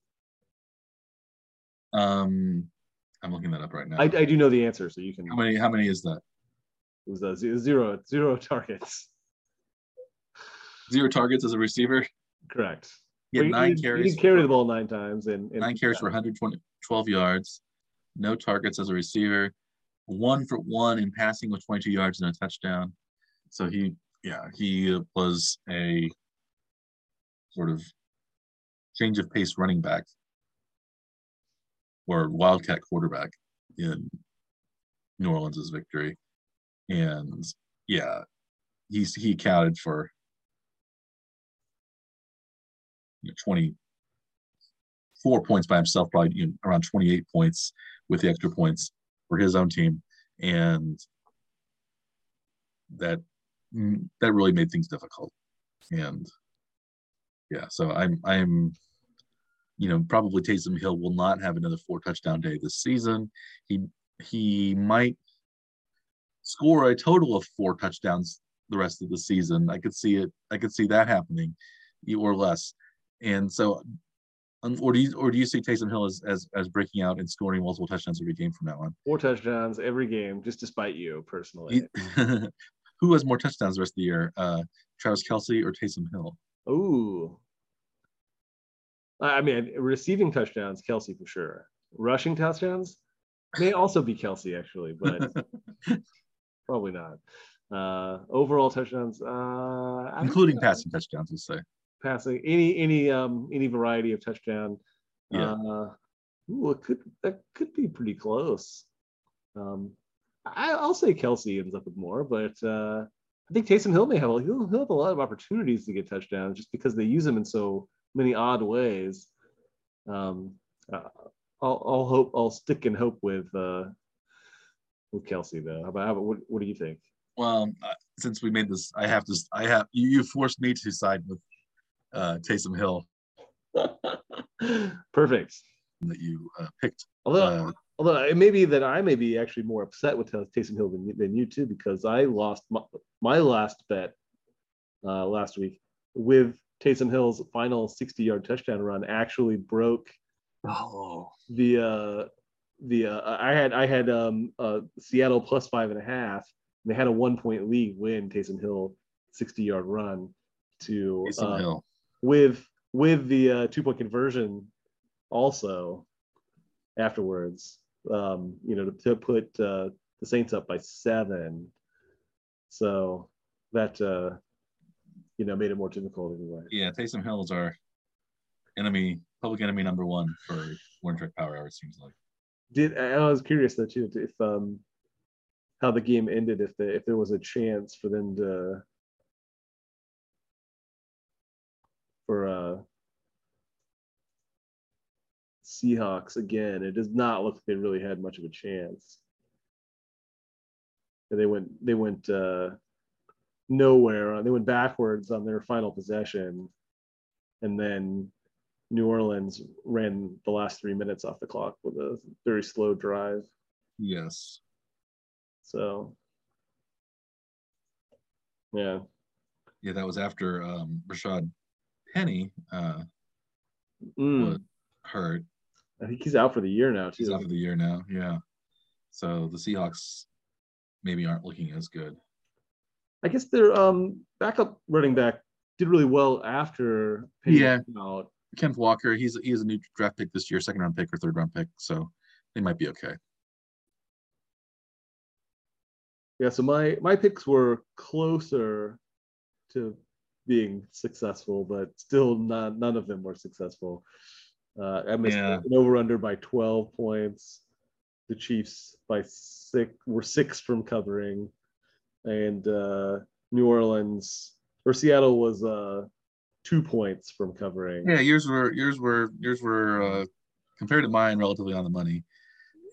Um, I'm looking that up right now. I, I do know the answer, so you can. how many? How many is that? It was a ze- zero, zero targets. Zero targets as a receiver. Correct. He had nine he, carries. He carry the ball nine times and, and nine carries for 120, 12 yards. No targets as a receiver. One for one in passing with 22 yards and a touchdown. So he, yeah, he was a sort of change of pace running back or wildcat quarterback in New Orleans' victory. And yeah, he's he accounted for you know, 24 points by himself, probably you know, around 28 points with the extra points for his own team. And that that really made things difficult. And yeah, so I'm I'm you know, probably Taysom Hill will not have another four touchdown day this season. He he might score a total of four touchdowns the rest of the season. I could see it. I could see that happening, or less. And so, um, or do you or do you see Taysom Hill as as, as breaking out and scoring multiple touchdowns every game from now on? four touchdowns every game, just despite you personally. Who has more touchdowns the rest of the year? Uh, Travis Kelce or Taysom Hill? Ooh. I mean, receiving touchdowns, Kelce for sure. Rushing touchdowns may also be Kelce actually, but probably not. Uh, overall touchdowns, uh, Including know. passing touchdowns, let's say. passing any any um any variety of touchdown. Yeah. Uh, ooh, it could that could be pretty close. Um, I, I'll say Kelce ends up with more, but uh, I think Taysom Hill may have a, he'll, he'll have a lot of opportunities to get touchdowns just because they use him in so many odd ways. Um, uh, I'll, I'll hope I'll stick and hope with uh, with Kelce though. How about, how about what, what do you think? Well, uh, since we made this, I have to. I have you. You forced me to side with uh, Taysom Hill Perfect. that you uh, picked. Although Uh, although it may be that I may be actually more upset with Taysom Hill than, you- than you too, because I lost my, my last bet uh, last week with Taysom Hill's final 60 yard touchdown run actually broke oh, the uh, the uh, I had I had um, uh, Seattle plus five and a half. And they had a one point lead win Taysom Hill 60 yard run to uh, with with the uh, two point conversion also afterwards um you know to, to put uh the saints up by seven. So that uh you know made it more difficult anyway Yeah, Taysom Hill is our enemy, public enemy number one for one track power hour. It seems like. did i I was curious though too if um how the game ended if the if there was a chance for them to for uh Seahawks again. It does not look like they really had much of a chance. And they went they went uh nowhere. They went backwards on their final possession. And then New Orleans ran the last three minutes off the clock with a very slow drive. Yes. So yeah. Yeah, that was after um, Rashad Penny uh, Mm. hurt. I think he's out for the year now too. He's out for the year now. Yeah. So the Seahawks maybe aren't looking as good. I guess their um backup running back did really well after Penny Yeah. out. Kenneth Walker, he's he's a new draft pick this year, second round pick or third round pick, so they might be okay. Yeah, so my my picks were closer to being successful, but still not none of them were successful. Uh, I missed Yeah. an over under by 12 points. The Chiefs by six were six from covering, and uh, New Orleans or Seattle was uh, two points from covering. Yeah, yours were yours were yours were uh, compared to mine relatively on the money,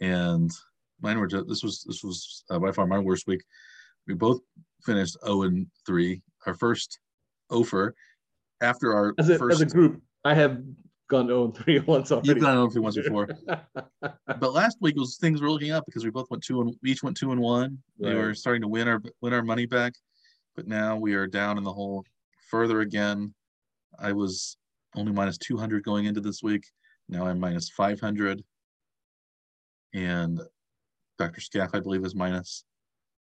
and mine were just this was this was uh, by far my worst week. We both finished zero and three. Our first offer after our As a, first. as a group, I have gone 0 3 once already. You've gone 0 3 once before. but last week was things were looking up because we both went two and each went two and one. We were starting to win our win our money back, but now we are down in the hole further again. I was only minus two hundred going into this week. Now I'm minus five hundred, and Dr. Scaff I believe is minus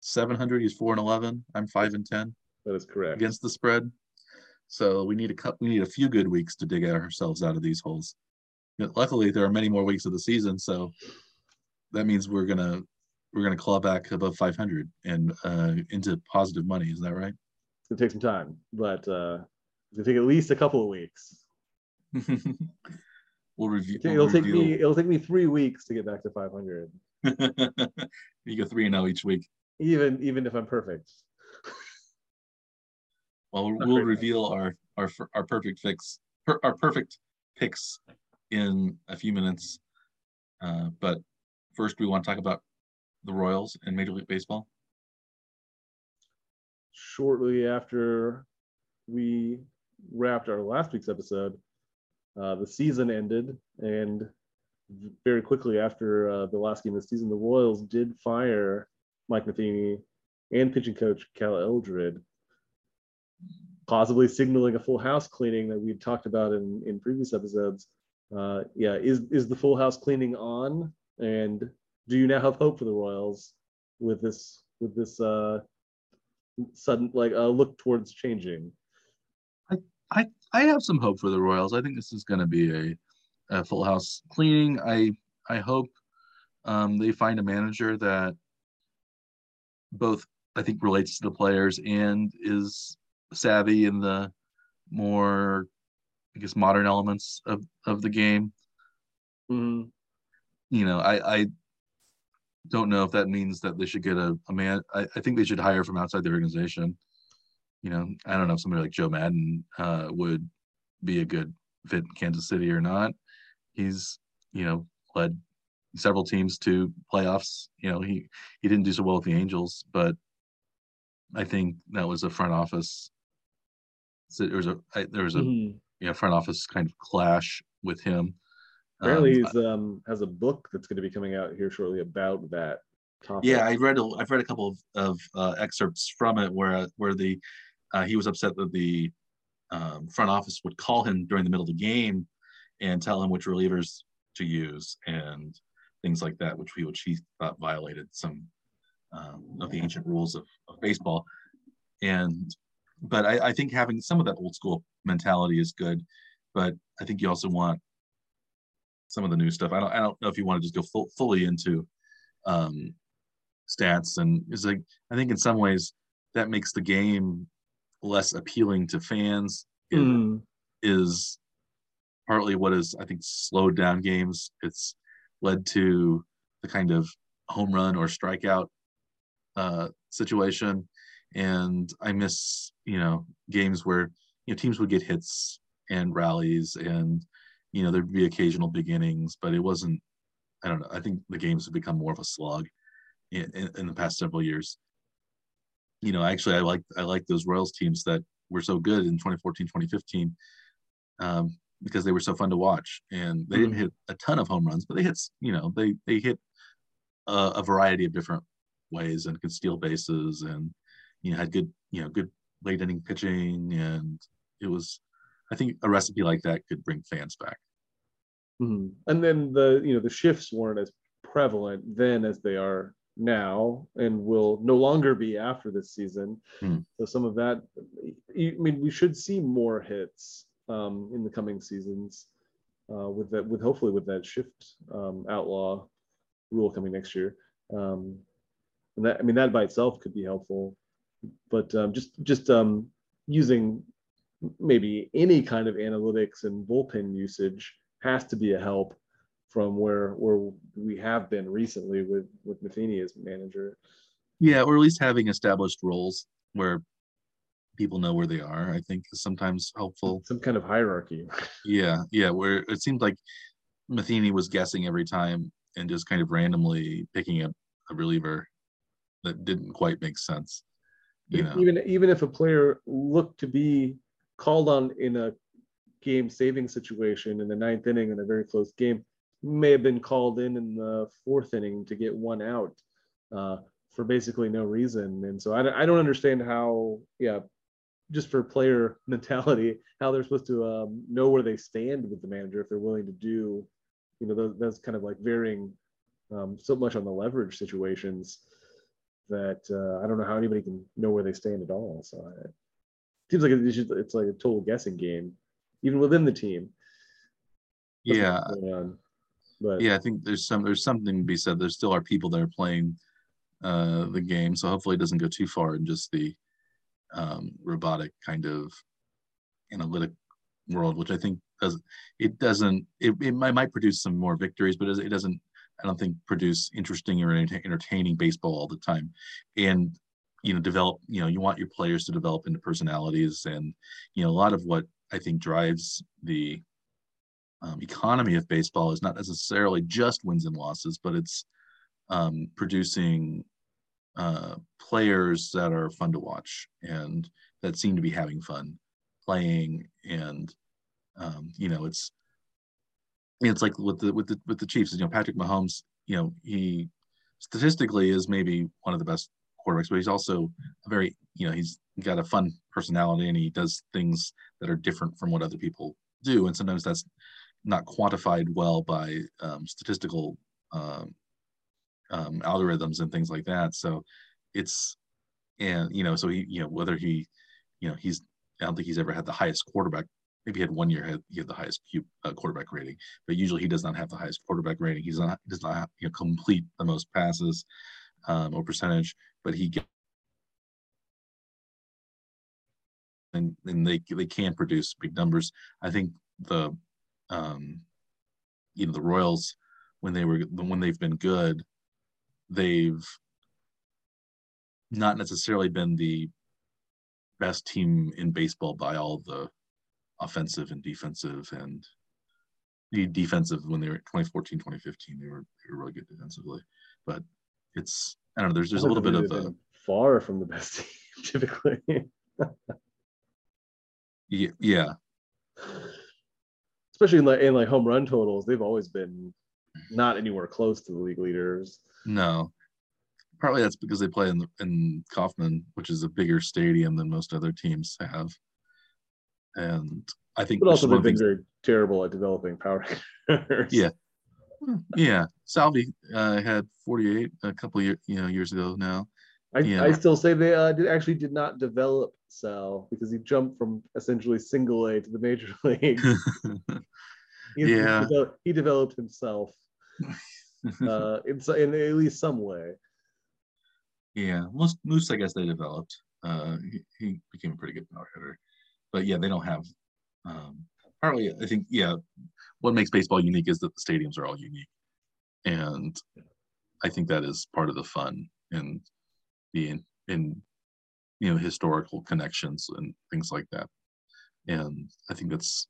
seven hundred. He's four and eleven. I'm five and ten that is correct. against the spread. So we need a cut. We need a few good weeks to dig ourselves out of these holes. But luckily, there are many more weeks of the season, so that means we're gonna we're gonna claw back above 500 and uh, into positive money. Is that right? It's gonna take some time, but uh, it's gonna take at least a couple of weeks. we'll review. It'll take me it'll take me three weeks to get back to 500, you go three and zero each week. even even if I'm perfect. Well, we'll great. reveal our our our perfect fix, per, our perfect picks in a few minutes. Uh, but first, we want to talk about the Royals and Major League Baseball. Shortly after we wrapped our last week's episode, uh, the season ended, and very quickly after uh, the last game of the season, the Royals did fire Mike Matheny and pitching coach Cal Eldred, possibly signaling a full house cleaning that we've talked about in, in previous episodes. Uh, yeah, is is the full house cleaning on? And do you now have hope for the Royals with this with this uh, sudden like uh, look towards changing? I I I have some hope for the Royals. I think this is going to be a, a full house cleaning. I I hope um, they find a manager that both I think relates to the players and is savvy in the more I guess modern elements of of the game. Mhm. You know, I I don't know if that means that they should get a, a man. I, I think they should hire from outside the organization. You know, I don't know if somebody like Joe Maddon uh, would be a good fit in Kansas City or not. He's, you know, led several teams to playoffs. You know, he he didn't do so well with the Angels, but I think that was a front office. So there was a I, there was a Mhm. you know front office kind of clash with him. Apparently, Um, he's um, has a book that's going to be coming out here shortly about that topic. Yeah, I read a, I've read a couple of, of uh, excerpts from it where where the uh, he was upset that the um, front office would call him during the middle of the game and tell him which relievers to use and things like that, which he which he thought violated some um, of the ancient rules of, of baseball. And but I, I think having some of that old school mentality is good, but I think you also want some of the new stuff. I don't I don't know if you want to just go full, fully into um, stats and is like I think in some ways that makes the game less appealing to fans. It Mhm. is partly what is I think slowed down games. It's led to the kind of home run or strikeout uh, situation, and I miss you know games where you know teams would get hits and rallies and you know there'd be occasional beginnings, but it wasn't. I don't know. I think the games have become more of a slog in, in, in the past several years. You know, actually, I like I like those Royals teams that were so good in 2014, 2015, um, because they were so fun to watch, and they didn't hit a ton of home runs, but they hit, you know, they they hit a, a variety of different ways and could steal bases, and you know had good, you know, good late inning pitching, and it was, I think, a recipe like that could bring fans back. Mhm. And then the you know the shifts weren't as prevalent then as they are now, and will no longer be after this season. Hmm. So some of that, I mean, we should see more hits um, in the coming seasons uh, with that, with hopefully with that shift um, outlaw rule coming next year. Um, and that, I mean, that by itself could be helpful, but um, just just um, using maybe any kind of analytics and bullpen usage has to be a help from where where we have been recently with with Matheny as manager. Yeah, or at least having established roles where people know where they are. I think is sometimes helpful. Some kind of hierarchy. Yeah, yeah. Where it seemed like Matheny was guessing every time and just kind of randomly picking up a reliever that didn't quite make sense. You know, Even even if a player looked to be called on in a game saving situation in the ninth inning in a very close game, may have been called in in the fourth inning to get one out uh, for basically no reason. And so I, don't- I don't understand how, yeah, just for player mentality, how they're supposed to um, know where they stand with the manager if they're willing to do, you know, those, those kind of like varying um, so much on the leverage situations that uh, I don't know how anybody can know where they stand at all. So I, it seems like it's, just, it's like a total guessing game, even within the team. That's yeah, what's going on. But yeah. I think there's some there's something to be said. There still are people that are playing uh, the game, so hopefully it doesn't go too far in just the um, robotic kind of analytic world, which I think does it doesn't it, it might, might produce some more victories, but it doesn't I don't think produce interesting or enter- entertaining baseball all the time. And you know, develop you know you want your players to develop into personalities, and you know a lot of what I think drives the um, economy of baseball is not necessarily just wins and losses, but it's um, producing uh, players that are fun to watch and that seem to be having fun playing and um, you know it's it's like with the with the with the Chiefs you know Patrick Mahomes you know he statistically is maybe one of the best quarterbacks but he's also a very you know he's got a fun personality and he does things that are different from what other people do and sometimes that's not quantified well by um, statistical um, um, algorithms and things like that. So it's and you know so he you know whether he you know he's I don't think he's ever had the highest quarterback. Maybe he had one year he had the highest uh, quarterback rating, but usually he does not have the highest quarterback rating. He's not he does not you know complete the most passes um, or percentage, but he get and, and they they can produce big numbers. I think the um, you know the Royals when they were when they've been good, they've not necessarily been the best team in baseball by all the offensive and defensive and the defensive when they were 2014 2015 they were they were really good defensively but it's i don't know there's there's a little bit of a far from the best team typically. yeah, yeah Especially in like in like home run totals, they've always been not anywhere close to the league leaders. no partly that's because they play in the, in Kauffman, which is a bigger stadium than most other teams have, and I think. But also they've been very terrible at developing power. Yeah. yeah, Salvy uh, had 48 a couple year, you know years ago now. I, Yeah. I still say they uh, did, actually did not develop Sal because he jumped from essentially single A to the major league. He, Yeah. he, developed, he developed himself uh, in, in at least some way. yeah, most Moose, I guess they developed. Uh, he, he became a pretty good power hitter, but yeah, they don't have. Um, partly, I think, yeah, what makes baseball unique is that the stadiums are all unique, and I think that is part of the fun and the in, in you know historical connections and things like that. And I think that's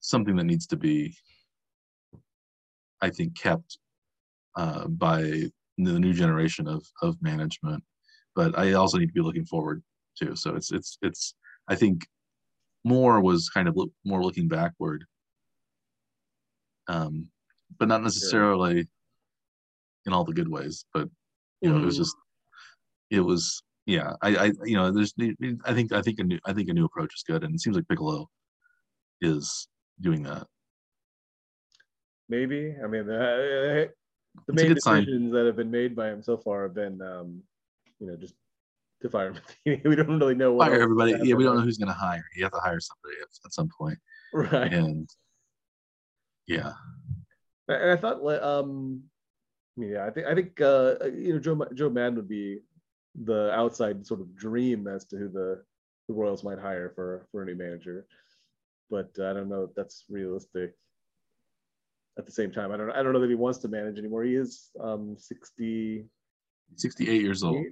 something that needs to be, I think, kept uh, by the new generation of of management. But I also need to be looking forward too. So it's it's it's I think more was kind of look, more looking backward, um, but not necessarily in all the good ways. But you know, it was Mhm. just it was yeah. I I you know there's I think I think a new I think a new approach is good, and it seems like Picollo is doing that. maybe. I mean, uh, the main good sign. decisions that have been made by him so far have been, um, you know, just to fire Matheny. we don't really know what Fire everybody. happened Yeah, we don't know who's going to hire. You have to hire somebody at, at some point. Right. And yeah, And I thought, like, um, I mean, yeah, I think I think uh, you know Joe Joe Maddon would be the outside sort of dream as to who the the Royals might hire for for a new manager, but uh, I don't know if that's realistic. At the same time, I don't I don't know that he wants to manage anymore. He is um 68, 68 years old.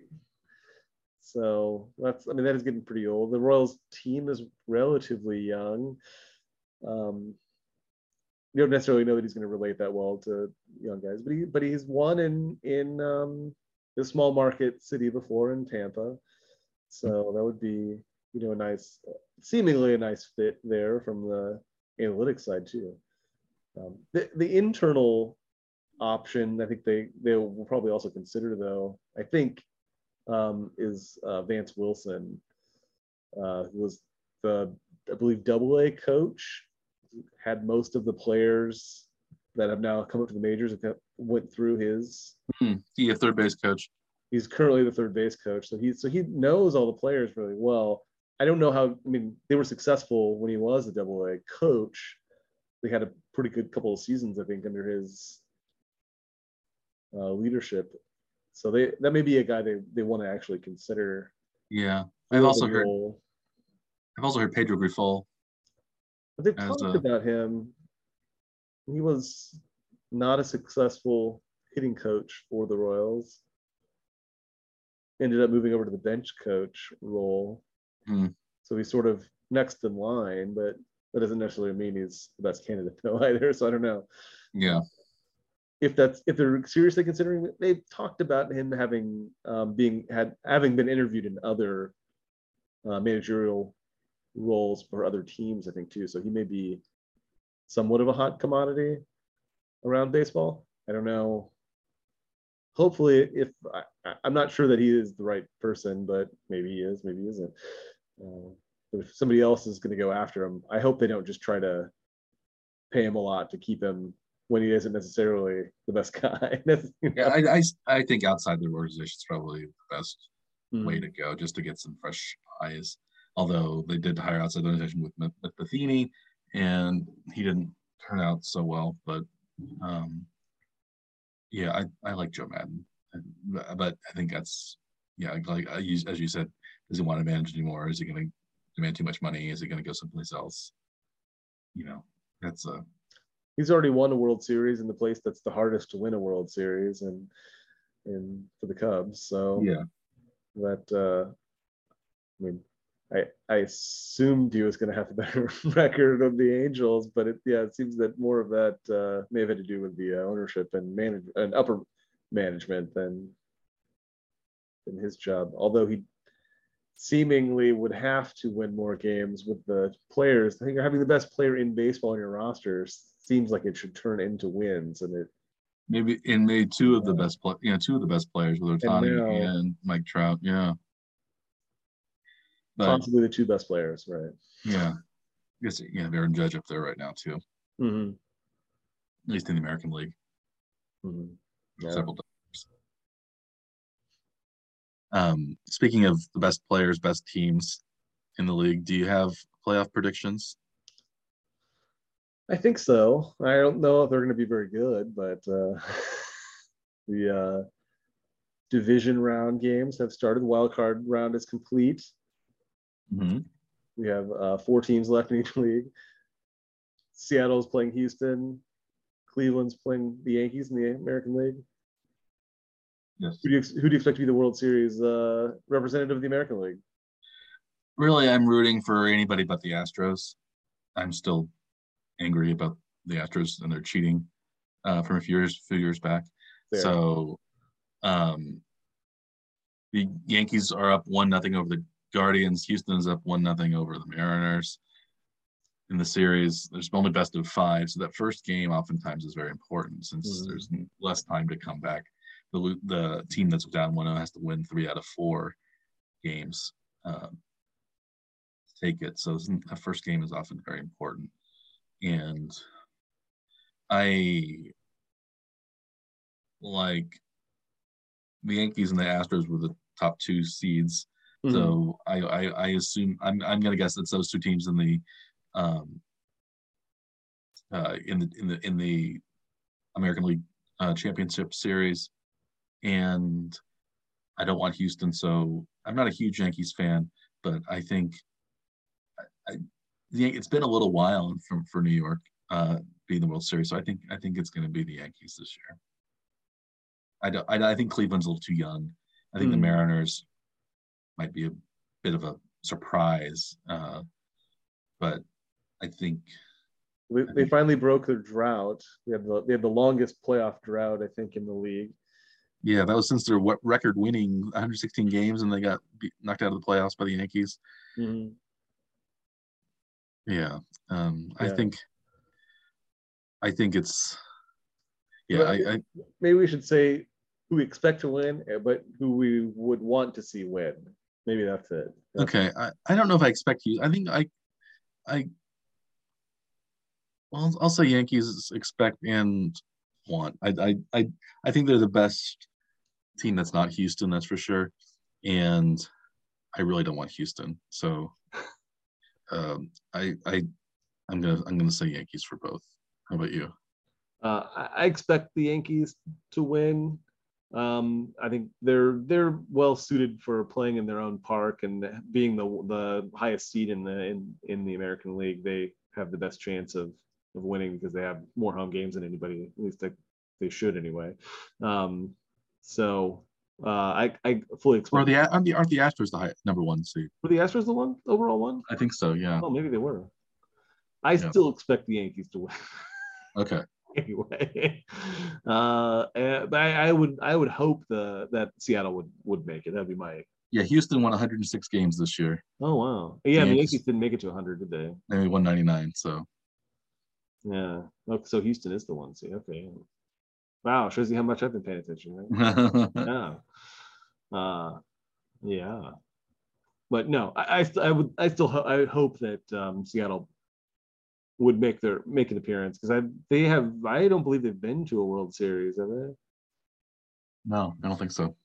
So that's I mean that is getting pretty old. The Royals team is relatively young. Um, you don't necessarily know that he's going to relate that well to young guys, but he but he's won in in um, the small market city before in Tampa, so that would be you know a nice, seemingly a nice fit there from the analytics side too. Um, the the internal option, I think they they will probably also consider though. I think um, is uh, Vance Wilson, uh, who was the I believe double A coach had most of the players that have now come up to the majors and went through his. Hmm. He a third base coach. He's currently the third base coach, so he so he knows all the players really well. I don't know how. I mean, they were successful when he was a double A coach. They had a pretty good couple of seasons, I think, under his uh, leadership. So they that may be a guy they they want to actually consider. Yeah. I've also heard role. I've also heard Pedro Grifol. But they've talked a- about him. He was not a successful hitting coach for the Royals. Ended up moving over to the bench coach role. Hmm. So he's sort of next in line, but that doesn't necessarily mean he's the best candidate though either. So I don't know Yeah. If that's if they're seriously considering it. They've talked about him having um, being had having been interviewed in other uh, managerial roles for other teams, I think too. So he may be somewhat of a hot commodity around baseball. I don't know. Hopefully, if I, I'm not sure that he is the right person, but maybe he is, maybe he isn't. Uh, if somebody else is going to go after him, I hope they don't just try to pay him a lot to keep him when he isn't necessarily the best guy. You Yeah. I, I, I think outside the organization is probably the best Mm. way to go just to get some fresh eyes. Although they did hire outside the organization with, with Matheny and he didn't turn out so well. But um, yeah, I, I like Joe Maddon. But but I think that's, yeah, like as you said, does he want to manage anymore? Is he going to demand too much money? Is he going to go someplace else? You know, that's a, he's already won a World Series in the place that's the hardest to win a World Series, and and for the Cubs. So yeah. that uh, I mean, I I assumed he was going to have a better record of the Angels, but it yeah, it seems that more of that uh, may have had to do with the uh, ownership and manage and upper management than than his job. Although he seemingly would have to win more games with the players. I think having the best player in baseball on your roster seems like it should turn into wins, and it Maybe and maybe two of the best, pla- you know, two of the best players, with whether Tony now- and Mike Trout. Yeah. But possibly the two best players, right? yeah, I guess you have Aaron Judge up there right now too, Mm-hmm. at least in the American League. Mm-hmm. Yeah. Several times. Um, speaking of the best players, best teams in the league, do you have playoff predictions? I think so. I don't know if they're going to be very good, but uh, the uh, division round games have started. Wild card round is complete. Mm-hmm. We have uh, four teams left in each league. Seattle's playing Houston. Cleveland's playing the Yankees in the American League. Yes. Who do you, who do you expect to be the World Series uh, representative of the American League? Really, I'm rooting for anybody but the Astros. I'm still angry about the Astros and their cheating uh, from a few years, few years back. Fair. So, um, the Yankees are up one nothing over the Guardians. Houston's up one nothing over the Mariners. In the series, there's only best of five, so that first game oftentimes is very important since Mhm. there's less time to come back. The the team that's down one has to win three out of four games um, to take it. So that first game is often very important, and I like the Yankees and the Astros were the top two seeds. Mm-hmm. So I, I, I assume I'm I'm gonna guess it's those two teams in the um uh in the in the in the American League uh, Championship Series, and I don't want Houston. So I'm not a huge Yankees fan, but I think I, I, it's been a little while from for New York uh, being the World Series. So I think I think it's going to be the Yankees this year. I don't. I, I think Cleveland's a little too young. I think mm. the hmm. Mariners might be a bit of a surprise, uh, but I think we, they finally broke their drought. They had the they had the longest playoff drought I think in the league. Yeah, that was since their record winning 116 games and they got beat, knocked out of the playoffs by the Yankees. Mm-hmm. Yeah, um, yeah, I think I think it's yeah. I, I, maybe we should say who we expect to win, eh, but who we would want to see win. Maybe that's it. That's okay, it. I, I don't know if I expect you. I think I I well, I'll say Yankees expect and want. I I I, I think they're the best team that's not Houston, that's for sure. And I really don't want Houston. So um, I I I'm gonna I'm gonna say Yankees for both. How about you? Uh, I expect the Yankees to win. Um, I think they're they're well suited for playing in their own park and being the the highest seed in the in, in the American League. They have the best chance of of winning because they have more home games than anybody. At least they, they should anyway. Um, so uh, I I fully expect. Or the aren't the aren't the Astros the high, number one seed? Were the Astros the one overall one? I think so. Yeah. Oh, maybe they were. I yeah. still expect the Yankees to win. Okay. anyway, uh, eh, but I, I, would I would hope the that Seattle would would make it. That'd be my. Yeah, Houston won 106 games this year. Oh wow! Yeah, the Yankees, the Yankees didn't make it to 100, did they? Maybe 199. So. Yeah. Oh, so Houston is the one seed. Okay. Wow, shows you how much I've been paying attention, right? yeah. Uh, yeah. But no, I, I, I would, I still, ho- I hope that um, Seattle would make their make an appearance because I, they have, I don't believe they've been to a World Series, have they? No, I don't think so.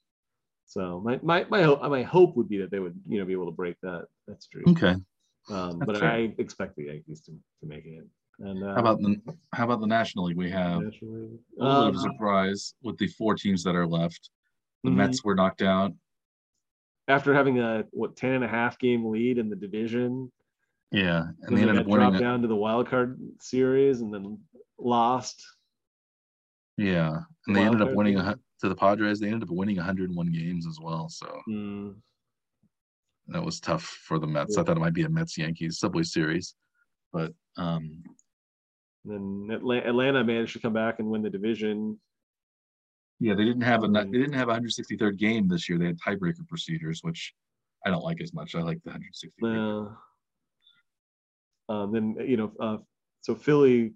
So my my my hope my hope would be that they would you know be able to break that that streak. Okay. Um, but fair. I expect the Yankees to, to make it. And uh, how about the how about the National League? We have National League. a little bit of a surprise with the four teams that are left. The mm-hmm. Mets were knocked out after having a what 10 and a half game lead in the division. Yeah, and they ended up winning down to the wild card series and then lost. Yeah, and they ended up winning a, to the Padres. They ended up winning 101 games as well. So mm. that was tough for the Mets. Yeah. I thought it might be a Mets Yankees Subway Series, but um, then Atlanta managed to come back and win the division. Yeah, they didn't have a they didn't have a 163rd game this year. They had tiebreaker procedures, which I don't like as much. I like the 163rd. Uh, um, then you know, uh, so Philly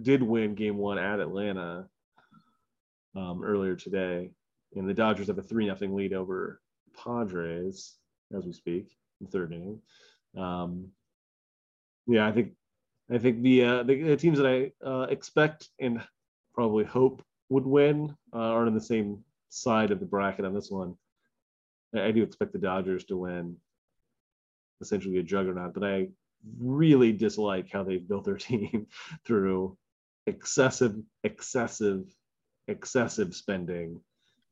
did win Game One at Atlanta um, earlier today, and the Dodgers have a three nothing lead over Padres as we speak, the third inning. Um, yeah, I think I think the, uh, the, the teams that I uh, expect and probably hope would win uh, are on the same side of the bracket on this one. I, I do expect the Dodgers to win, essentially a juggernaut, but I really dislike how they've built their team through excessive, excessive, excessive spending.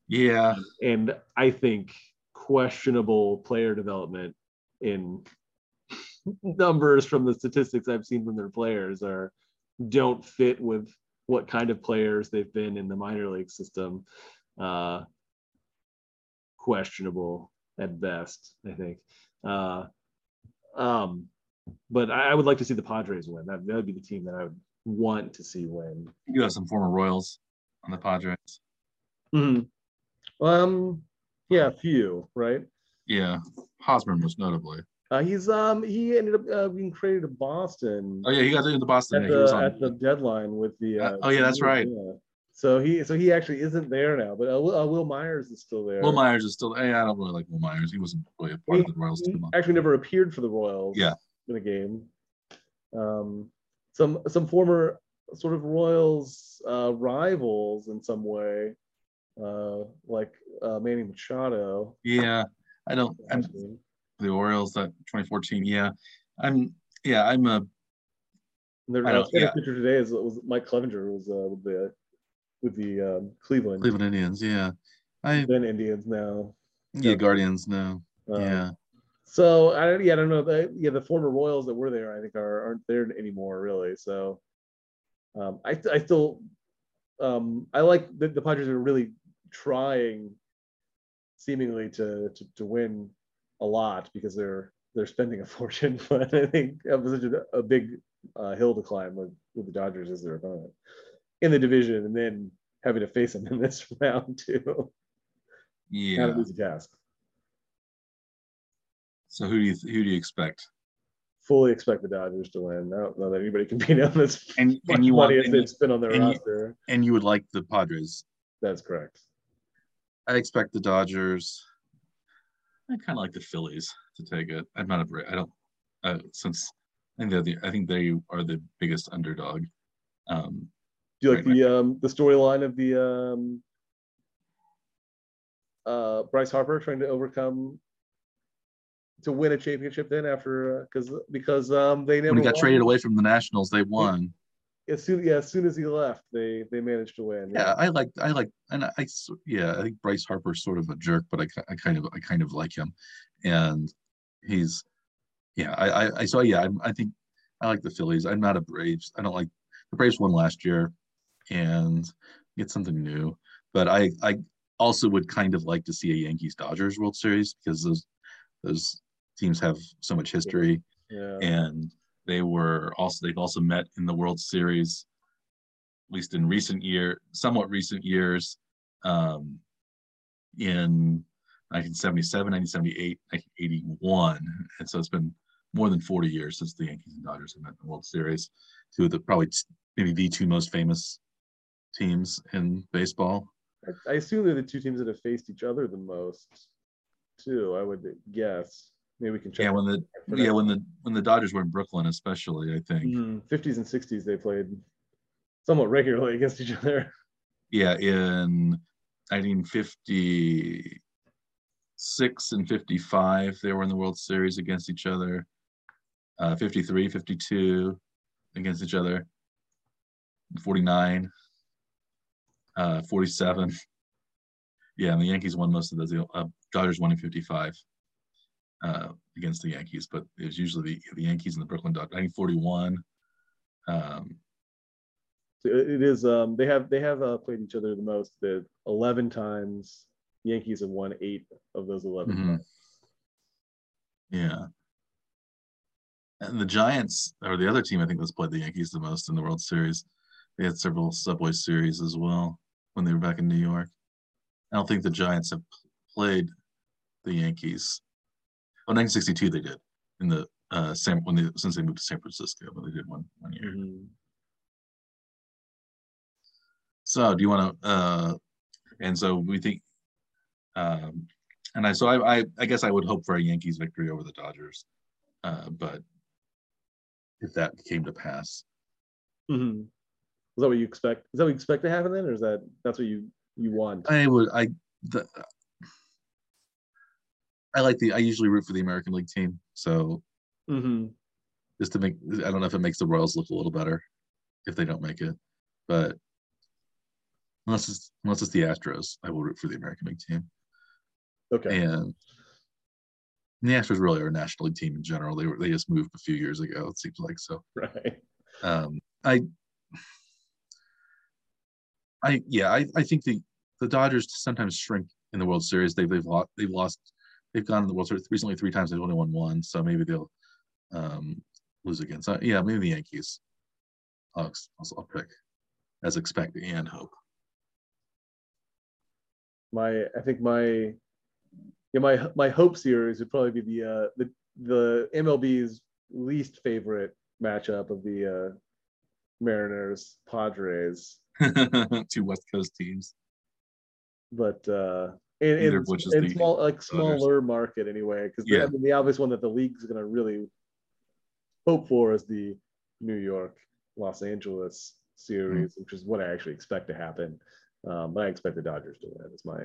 Yeah, and I think questionable player development in numbers from the statistics I've seen from their players are don't fit with what kind of players they've been in the minor league system. Uh, questionable at best, I think. Uh, um, but I, I, would like to see the Padres win. That that would be the team that I would want to see win. You have some former Royals on the Padres. Hmm. Um. Yeah, a few, right? Yeah, Hosmer most notably. Uh, he's um he ended up uh, being traded to Boston. Oh yeah, he got into Boston at the, at the deadline with the. Uh, oh yeah, that's right. Yeah. So he so he actually isn't there now, but uh, Will, uh, Wil Myers is still there. Wil Myers is still. Hey, I don't really like Wil Myers. He wasn't really a part he, of the Royals team. Actually, never appeared for the Royals. Yeah. In a game. Um, some some former sort of Royals uh, rivals in some way, uh, like uh, Manny Machado. Yeah, I don't. I'm, the Orioles that 2014. Yeah, I'm. Yeah, I'm a. Their I don't- yeah. pitcher today is was Mike Clevinger was uh, with the with the um, Cleveland, Cleveland Indians. Yeah, I then Indians now. yeah Guardians. now. Um, yeah, So I don't, yeah, I don't know. The, yeah, the former Royals that were there, I think, are aren't there anymore, really. So um, I I still um, I like the, the Padres are really trying, seemingly to, to to win a lot because they're they're spending a fortune. But I think that was such a, a big uh, hill to climb with with the Dodgers as their opponent in the division, and then having to face them in this round too. yeah. Not an easy task. So who do you who do you expect? fully expect the Dodgers to win. I don't know that anybody can beat them as And much and you want as and they've spent on their and you- roster. and you would like the Padres. That's correct. I expect the Dodgers. I kind of like the Phillies to take it. I'm not a I don't uh, since I think they're the I think they are the biggest underdog. Um, Do you like Right, the um the storyline of the um uh Bryce Harper trying to overcome to win a championship then after because because um they never when he got won. traded away from the Nationals, they won. As soon yeah as soon as he left they they managed to win Yeah, I like I like and I yeah I think Bryce Harper's sort of a jerk, but I, I kind of I kind of like him, and he's yeah I I, I so yeah I, I think I like the Phillies. I'm not a Braves. I don't like the Braves won last year, and get something new. But I I also would kind of like to see a Yankees Dodgers World Series because those those teams have so much history yeah and they were also they've also met in the World Series, at least in recent year, somewhat recent years, um, in 1977, 1978, 1981, and so it's been more than 40 years since the Yankees and Dodgers have met in the World Series. Two of the probably maybe the two most famous teams in baseball. I, I assume they're the two teams that have faced each other the most too I would guess maybe we can check Yeah, when the yeah that. when the when the Dodgers were in Brooklyn, especially, I think. Mhm. 50s and 60s they played somewhat regularly against each other yeah, in 1956 and 55, they were in the World Series against each other. Uh, 53, 52 against each other. 49, uh, 47. Yeah, and the Yankees won most of those. The uh, Dodgers won in 55 uh, against the Yankees, but it was usually the, the Yankees and the Brooklyn Dodgers. 1941. Um, it it is um they have they have uh, played each other the most the 11 times yankees have won eight of those 11 Mhm. times. Yeah. And the Giants are the other team I think that's played the Yankees the most in the World Series. They had several Subway Series as well when they were back in New York. I don't think the Giants have played the Yankees. Oh, 1962 they did in the uh San when they since they moved to San Francisco, but they did one one year. Mhm. So do you want to uh and so we think um and I so I, I I guess I would hope for a Yankees victory over the Dodgers. Uh but if that came to pass. Mhm. Is that what you expect? Is that what you expect to happen then, or is that that's what you you want? I would I the I like the I usually root for the American League team. So hmm just to make I don't know if it makes the Royals look a little better if they don't make it. But unless it's unless it's the Astros, I will root for the American League team. Okay. And the Astros really are a National League team in general. They were they just moved a few years ago, it seems like. So Right. um I I yeah, I, I think the the Dodgers sometimes shrink in the World Series. They've they've lost they've lost they've gone in the World Series recently three times, they've only won one, so maybe they'll um lose again. So yeah, maybe the Yankees. I'll, I'll, pick as expected and hope. My I think my yeah my my hope series would probably be the uh the the MLB's least favorite matchup of the uh Mariners Padres. Two West Coast teams. but uh and, Neither and, which is and the small like smaller market anyway because Yeah. I mean, the obvious one that the league's going to really hope for is the New York Los Angeles series, mm-hmm. which is what I actually expect to happen. Um, but I expect the Dodgers to win. It's my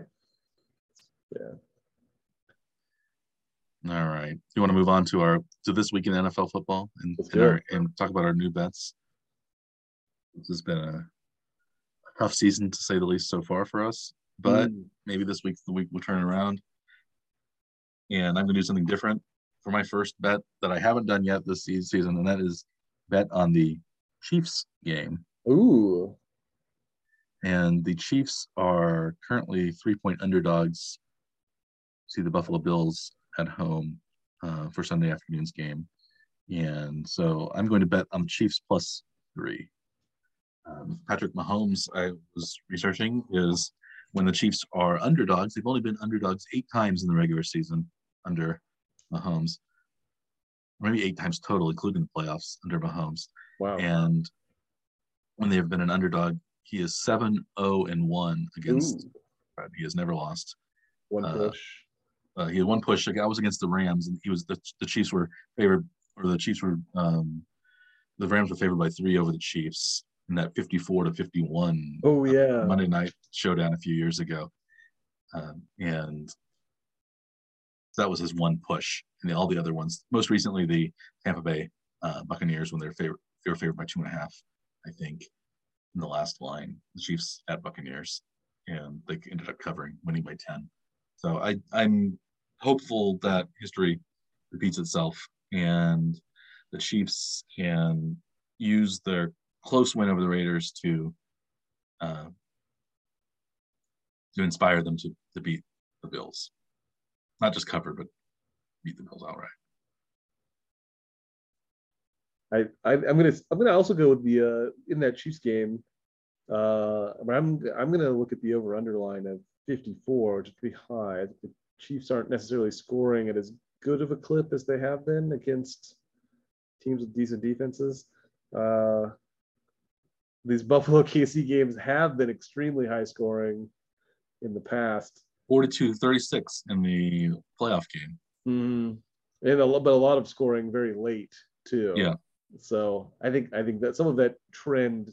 yeah. All right. You want to move on to our to this week in NFL football and and, our, and talk about our new bets. This has been a tough season to say the least so far for us, but mm. maybe this week's the week we'll turn around. And I'm going to do something different for my first bet that I haven't done yet this season, and that is bet on the Chiefs game. Ooh. And the Chiefs are currently three point underdogs. See the Buffalo Bills at home uh, for Sunday afternoon's game. And so I'm going to bet on the Chiefs plus three. Um, Patrick Mahomes, I was researching, is when the Chiefs are underdogs, they've only been underdogs eight times in the regular season under Mahomes, maybe eight times total, including the playoffs under Mahomes. Wow. And when they have been an underdog, he is 7 0 and 1 against. Ooh. He has never lost. One uh, push. Uh, he had one push. Like I was against the Rams, and he was the the Chiefs were favored, or the Chiefs were um, the Rams were favored by three over the Chiefs in that 54 to 51. Oh yeah, uh, Monday night showdown a few years ago, um, and that was his one push. And all the other ones, most recently the Tampa Bay uh, Buccaneers when they're favored, they were favored by two and a half, I think, in the last line. The Chiefs at Buccaneers, and they ended up covering, winning by 10. So I, I'm hopeful that history repeats itself and the Chiefs can use their close win over the Raiders to uh, to inspire them to, to beat the Bills. Not just cover, but beat the Bills outright. I, I am gonna I'm gonna also go with the uh, in that Chiefs game. Uh, I'm I'm gonna look at the over underline of 54, which is pretty high. The Chiefs aren't necessarily scoring at as good of a clip as they have been against teams with decent defenses. Uh, these Buffalo KC games have been extremely high scoring in the past. 42 36 in the playoff game. Mm, and a, but a lot of scoring very late too. Yeah. So I think I think that some of that trend,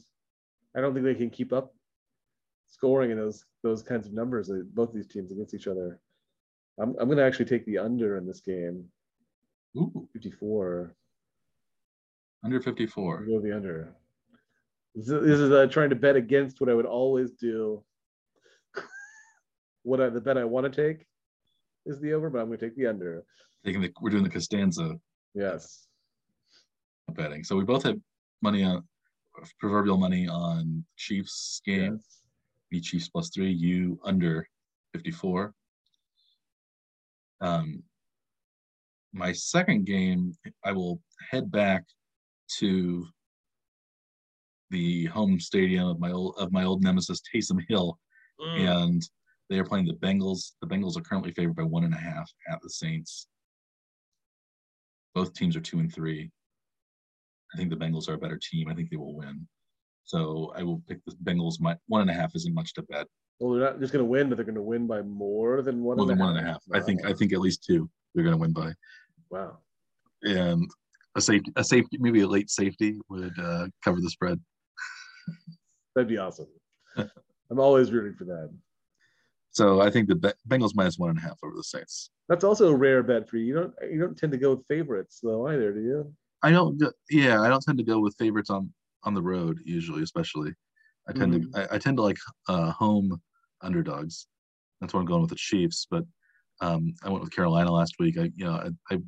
I don't think they can keep up scoring in those those kinds of numbers. Both these teams against each other. I'm I'm going to actually take the under in this game. Ooh. 54. Under 54. Go the under. This is, this is uh, trying to bet against what I would always do. what I, the bet I want to take is the over, but I'm going to take the under. Taking the, we're doing the Costanza. Yes. Betting. So we both have money on proverbial money on Chiefs game. Yes. Me Chiefs plus three. You under 54. Um, my second game, I will head back to the home stadium of my old of my old nemesis Taysom Hill, mm. and they are playing the Bengals. The Bengals are currently favored by one and a half at the Saints. Both teams are two and three. I think the Bengals are a better team. I think they will win. So I will pick the Bengals. My one and a half isn't much to bet. Well, they're not just going to win, but they're going to win by more than one. More than one and a half. Wow. I think. I think at least two. They're going to win by. Wow. And a safety, a safety, maybe a late safety would uh, cover the spread. That'd be awesome. I'm always rooting for that. So I think the Bengals minus one and a half over the Saints. That's also a rare bet for you. You don't you don't tend to go with favorites though either, do you? I don't. Yeah, I don't tend to go with favorites on on the road usually, especially. I tend mm-hmm. to I, I, tend to like uh, home underdogs. That's why I'm going with the Chiefs. But um, I went with Carolina last week. I you know I I,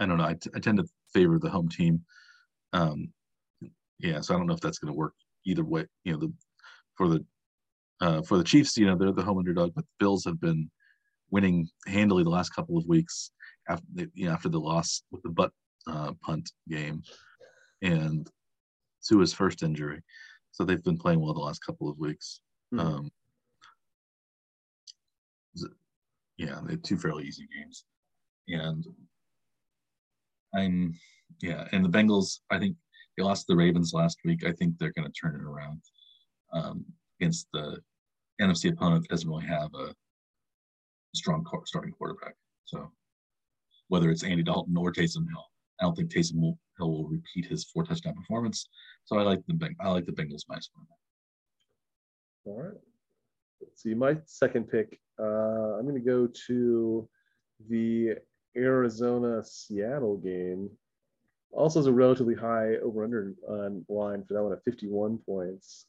I don't know. I, t- I tend to favor the home team. Um, yeah, so I don't know if that's going to work either way. You know, the for the uh, for the Chiefs, you know, they're the home underdog, but the Bills have been winning handily the last couple of weeks after you know after the loss with the butt uh, punt game and Tua's first injury. So they've been playing well the last couple of weeks. Mm-hmm. Um, yeah, they had two fairly easy games, and I'm yeah, and the Bengals. I think they lost the Ravens last week. I think they're going to turn it around um, against the NFC opponent that doesn't really have a strong starting quarterback. So whether it's Andy Dalton or Taysom Hill, I don't think Taysom will, Hill will repeat his four touchdown performance. So I like the I like the Bengals minus one. All right. Let's see. My second pick, uh, I'm going to go to the Arizona Seattle game. Also, is a relatively high over under on line for that one at 51 points.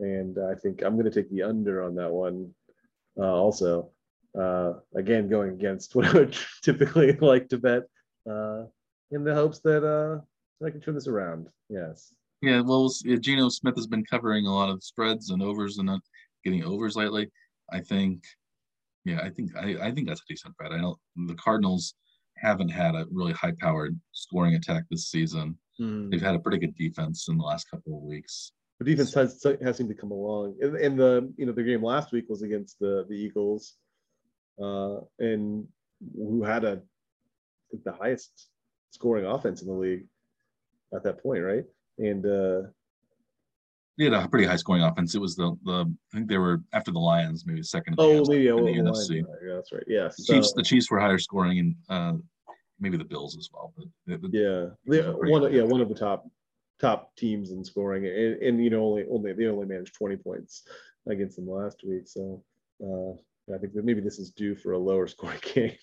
And I think I'm going to take the under on that one uh, also. Uh, again, going against what I would typically like to bet uh, in the hopes that uh, I can turn this around. Yes. Yeah, well, Geno Smith has been covering a lot of spreads and overs and getting overs lately. I think, yeah, I think I, I think that's a decent bet. I know the Cardinals haven't had a really high-powered scoring attack this season. Mm. They've had a pretty good defense in the last couple of weeks. The defense has, has seemed to come along. And, the you know the game last week was against the the Eagles, uh, and who had a I think the highest scoring offense in the league at that point, right? And uh, they had a pretty high scoring offense. It was the the I think they were after the Lions, maybe second. Oh, maybe yeah, well, the NFC. yeah, that's right. Yeah, the so, Chiefs. The Chiefs were higher scoring, and uh, maybe the Bills as well. But the, yeah, the, one yeah one of the top top teams in scoring, and, and you know only only they only managed twenty points against them last week. So uh, I think that maybe this is due for a lower scoring game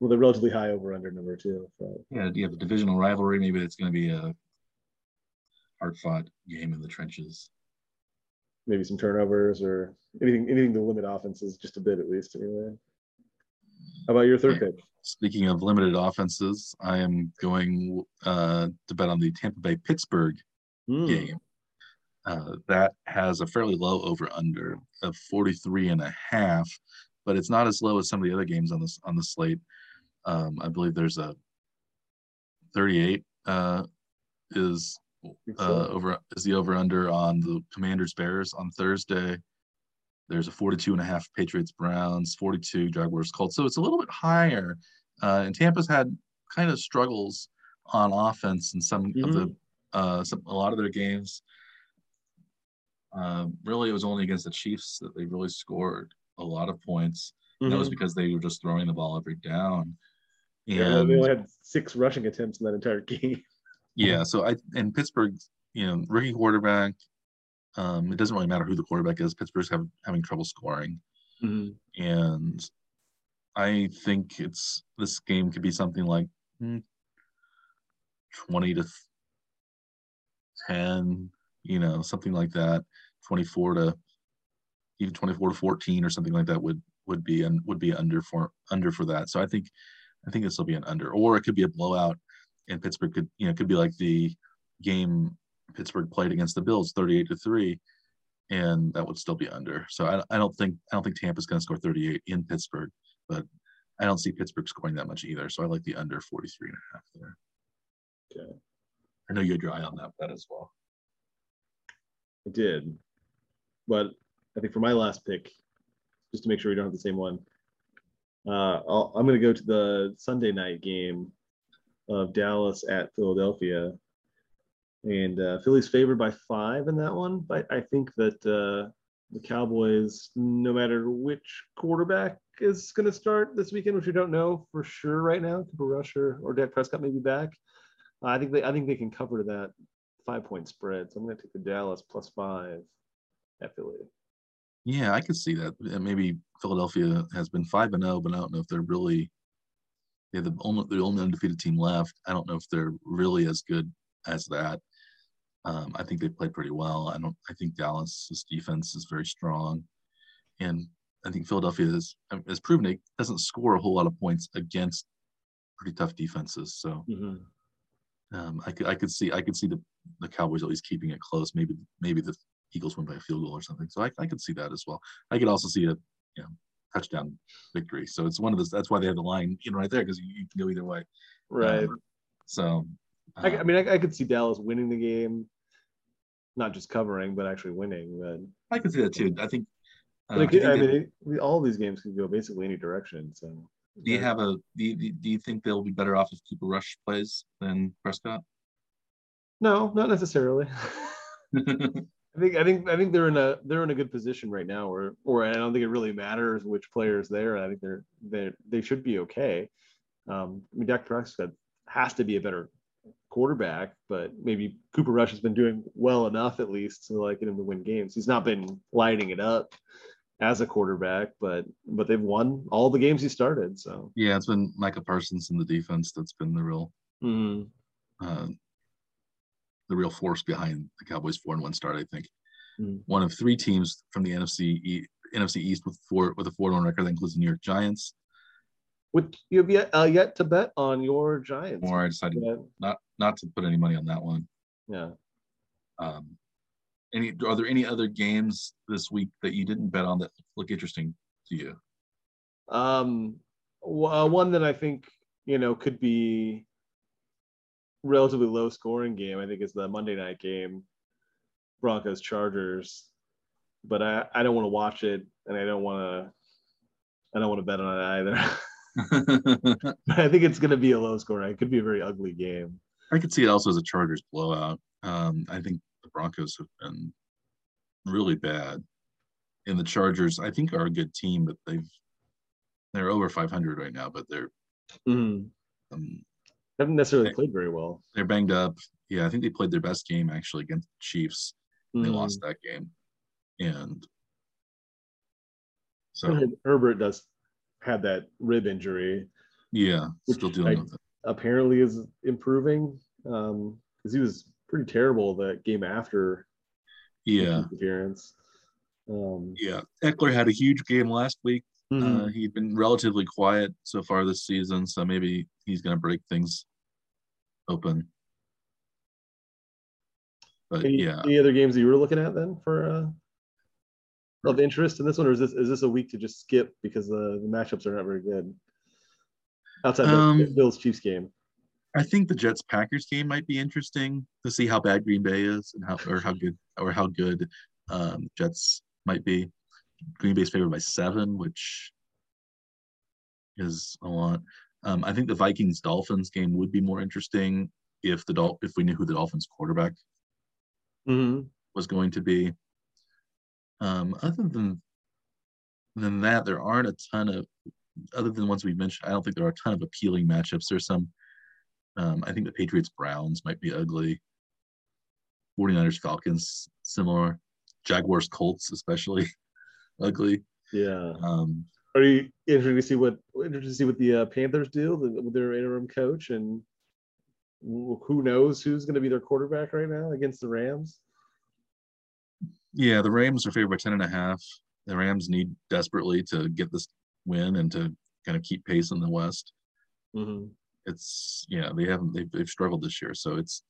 with a relatively high over under number two. So. Yeah, do you have a divisional rivalry? Maybe it's going to be a hard fought game in the trenches. Maybe some turnovers or anything anything to limit offenses just a bit at least anyway. How about your third pick? Speaking of limited offenses, I am going uh, to bet on the Tampa Bay Pittsburgh mm. game. Uh, that has a fairly low over under of 43 and a half, but it's not as low as some of the other games on this on the slate. Um, I believe there's a 38 uh, is uh, over is the over under on the Commanders Bears on Thursday. There's a 42 and a half Patriots Browns, 42 Jaguars Colts. So it's a little bit higher. Uh, and Tampa's had kind of struggles on offense in some mm-hmm. of the mm-hmm. uh, some, a lot of their games. Uh, really, it was only against the Chiefs that they really scored a lot of points. Mm-hmm. That was mm-hmm. because they were just throwing the ball every down. And yeah, they only had six rushing attempts in that entire game. Yeah. So I and Pittsburgh, you know, rookie quarterback. Um, it doesn't really matter who the quarterback is. Pittsburgh's have, having trouble scoring, mm-hmm. and I think it's this game could be something like hmm, twenty to ten, you know, something like that. Twenty-four to even twenty-four to fourteen or something like that would would be and would be under for under for that. So I think I think this will be an under, or it could be a blowout and Pittsburgh could you know could be like the game Pittsburgh played against the Bills, thirty-eight to three, and that would still be under. So I, I don't think I don't think Tampa's going to score thirty-eight in Pittsburgh, but I don't see Pittsburgh scoring that much either. So I like the under 43 and a half there. Okay. I know you had your eye on that bet as well. I did, but I think for my last pick, just to make sure we don't have the same one, uh, i am going to go to the Sunday night game of Dallas at Philadelphia. And uh, Philly's favored by five in that one. But I think that uh, the Cowboys, no matter which quarterback is going to start this weekend, which we don't know for sure right now, Cooper Rush or, or Dak Prescott may be back. Uh, I think they I think they can cover that five point spread. So I'm going to take the Dallas plus five at Philly. Yeah, I could see that. Maybe Philadelphia has been five and zero, oh, but I don't know if they're really they're the only the only undefeated team left. I don't know if they're really as good as that. Um, I think they played pretty well. I don't. I think Dallas's defense is very strong, and I think Philadelphia has has proven it doesn't score a whole lot of points against pretty tough defenses. So mm-hmm. um, I could I could see I could see the the Cowboys at least keeping it close. Maybe maybe the Eagles win by a field goal or something. So I, I could see that as well. I could also see a you know touchdown victory. So it's one of those. That's why they have the line, you know, right there because you, you, can go either way. Right. Um, so, I, I, um, mean, I, I, could see Dallas winning the game, not just covering, but actually winning. But I could see that too. I think. Uh, I, think I mean, it, all these games can go basically any direction. So. Do you have a? Do you, do you think they'll be better off if Cooper Rush plays than Prescott? No, not necessarily. I think I think I think they're in a they're in a good position right now, or or I don't think it really matters which players there. I think they're they they should be okay. Um, I mean, Dak Prescott has to be a better quarterback, but maybe Cooper Rush has been doing well enough at least to like get him to win games. He's not been lighting it up as a quarterback, but but they've won all the games he started. So yeah, it's been Micah Parsons in the defense that's been the real mm-hmm. uh, the real force behind the Cowboys four and one start. I think mm-hmm. one of three teams from the NFC e- NFC East with four with a four and one record that includes the New York Giants. Would you have yet uh, yet to bet on your Giants? Or I decided yeah. not not to put any money on that one. Yeah. Um, any are there any other games this week that you didn't bet on that look interesting to you? Um, uh, one that I think you know could be relatively low scoring game. I think it's the Monday night game, Broncos Chargers. But I, I don't want to watch it, and I don't want to I don't want to bet on it either. I think it's going to be a low score. It could be a very ugly game. I could see it also as a Chargers blowout. Um, I think the Broncos have been really bad, and the Chargers I think are a good team, but they've they're over 500 right now, but they're mm. um, haven't necessarily they, played very well. They're banged up. Yeah, I think they played their best game actually against the Chiefs. Mm. They lost that game, and so Herbert does had that rib injury. Yeah, still dealing with it. Apparently, is improving because um, he was pretty terrible that game after. Yeah, appearance. Um, yeah, Ekeler had a huge game last week. Mm-hmm. Uh, he'd been relatively quiet so far this season, so maybe he's going to break things open. But any, yeah, any other games that you were looking at then for uh, of interest in this one, or is this is this a week to just skip because the, the matchups are not very good? Outside um, the Bills Chiefs game. I think the Jets Packers game might be interesting to see how bad Green Bay is and how or how good or how good um, Jets might be. Green Bay's favored by seven, which is a lot. Um, I think the Vikings Dolphins game would be more interesting if the Dol- if we knew who the Dolphins quarterback mm-hmm. was going to be. Um, other than than that, there aren't a ton of other than ones we mentioned. I don't think there are a ton of appealing matchups. There's some. Um, I think the Patriots Browns might be ugly. 49ers Falcons similar. Jaguars Colts especially ugly. Yeah. Um, are you interested to see what interested to see what the uh, Panthers do with their interim coach and who knows who's going to be their quarterback right now against the Rams? Yeah, the Rams are favored by 10 and a half. The Rams need desperately to get this win and to kind of keep pace in the West. Mm-hmm. It's yeah, they haven't they've, they've struggled this year, so it's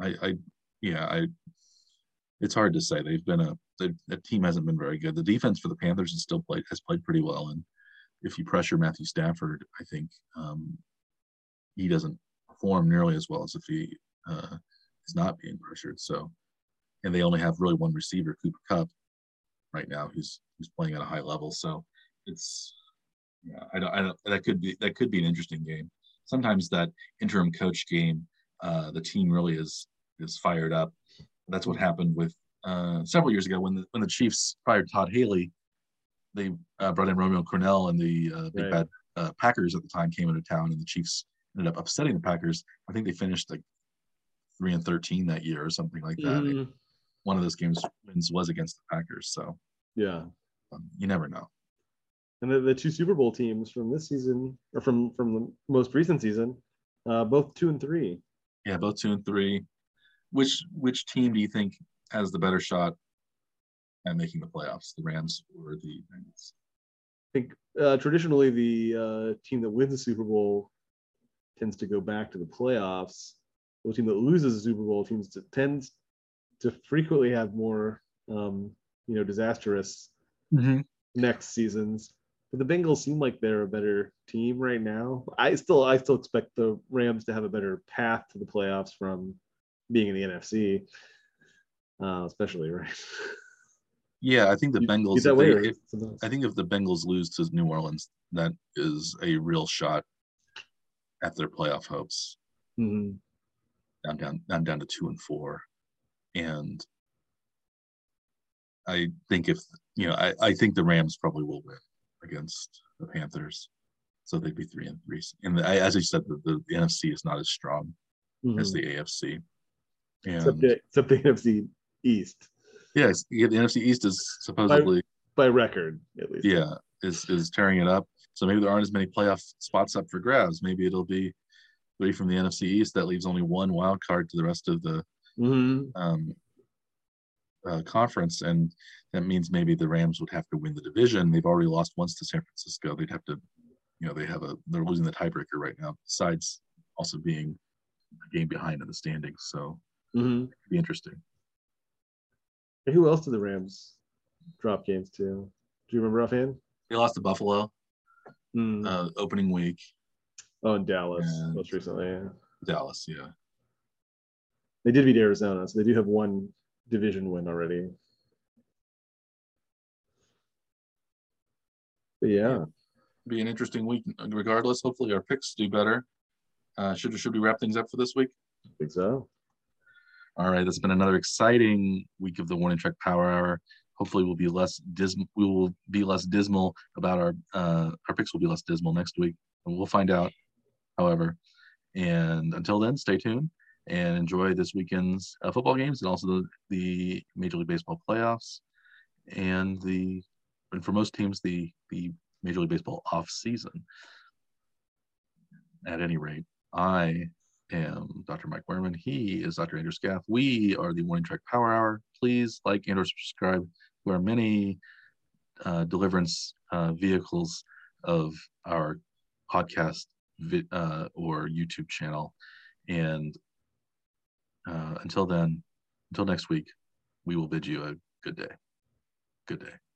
I I yeah I it's hard to say. They've been a the, team hasn't been very good. The defense for the Panthers has still played has played pretty well, and if you pressure Matthew Stafford, I think um, he doesn't perform nearly as well as if he uh, is not being pressured. So and they only have really one receiver, Cooper Kupp, right now, who's who's playing at a high level. So it's yeah, I don't, I don't that could be that could be an interesting game. Sometimes that interim coach game, uh, the team really is is fired up. That's what happened with uh, several years ago when the when the Chiefs fired Todd Haley. They uh, brought in Romeo Crennel and the uh, big right. bad uh, Packers at the time came into town, and the Chiefs ended up upsetting the Packers. I think they finished like three and thirteen that year or something like that. Mm one of those games wins was against the Packers. So yeah, um, you never know. And the, the two Super Bowl teams from this season, or from from the most recent season, uh, both two and three. Yeah, both two and three. Which which team do you think has the better shot at making the playoffs, the Rams or the Bengals? I think uh, traditionally the uh, team that wins the Super Bowl tends to go back to the playoffs. The team that loses the Super Bowl teams to, tends to frequently have more, um, you know, disastrous mm-hmm. next seasons. But the Bengals seem like they're a better team right now. I still, I still expect the Rams to have a better path to the playoffs from being in the NFC, uh, especially right. Yeah, I think the Bengals. That way, if, I think if the Bengals lose to New Orleans, that is a real shot at their playoff hopes. Mm-hmm. Down, down, down, down to two and four and I think if you know, I, I think the Rams probably will win against the Panthers. So they'd be three and three. And the, as you said, the, the, the NFC is not as strong Mhm. as the AFC. And except, the, except the NFC East yes, yeah, the NFC East is supposedly by record at least. yeah is is tearing it up. So maybe there aren't as many playoff spots up for grabs. Maybe it'll be three from the NFC East. That leaves only one wild card to the rest of the Mhm. um, uh, conference, and that means maybe the Rams would have to win the division. They've already lost once to San Francisco. They'd have to, you know, they have a they're losing the tiebreaker right now. Besides also being a game behind in the standings, so Mhm. it'd be interesting. And who else did the Rams drop games to? Do you remember offhand? They lost to Buffalo Mm. uh, opening week. oh, in Dallas and- most recently. Yeah. Dallas, yeah. They did beat Arizona, so they do have one division win already. But yeah, Be an interesting week regardless. Hopefully our picks do better. Uh, should should we wrap things up for this week? I think so. All right, that's been another exciting week of the Warning Track Power Hour. Hopefully, we'll be less dismal. We will be less dismal about our uh, our picks. Will be less dismal next week, and we'll find out. However, and until then, stay tuned and enjoy this weekend's uh, football games and also the, the Major League Baseball playoffs and the and for most teams the the Major League Baseball off season. At any rate, I am Dr. Mike Werman. He is Dr. Andrew Scaff. We are the Warning Track Power Hour. Please like and or subscribe to our many uh, deliverance uh, vehicles of our podcast vi- uh, or YouTube channel. And uh, until then, until next week, we will bid you a good day. Good day.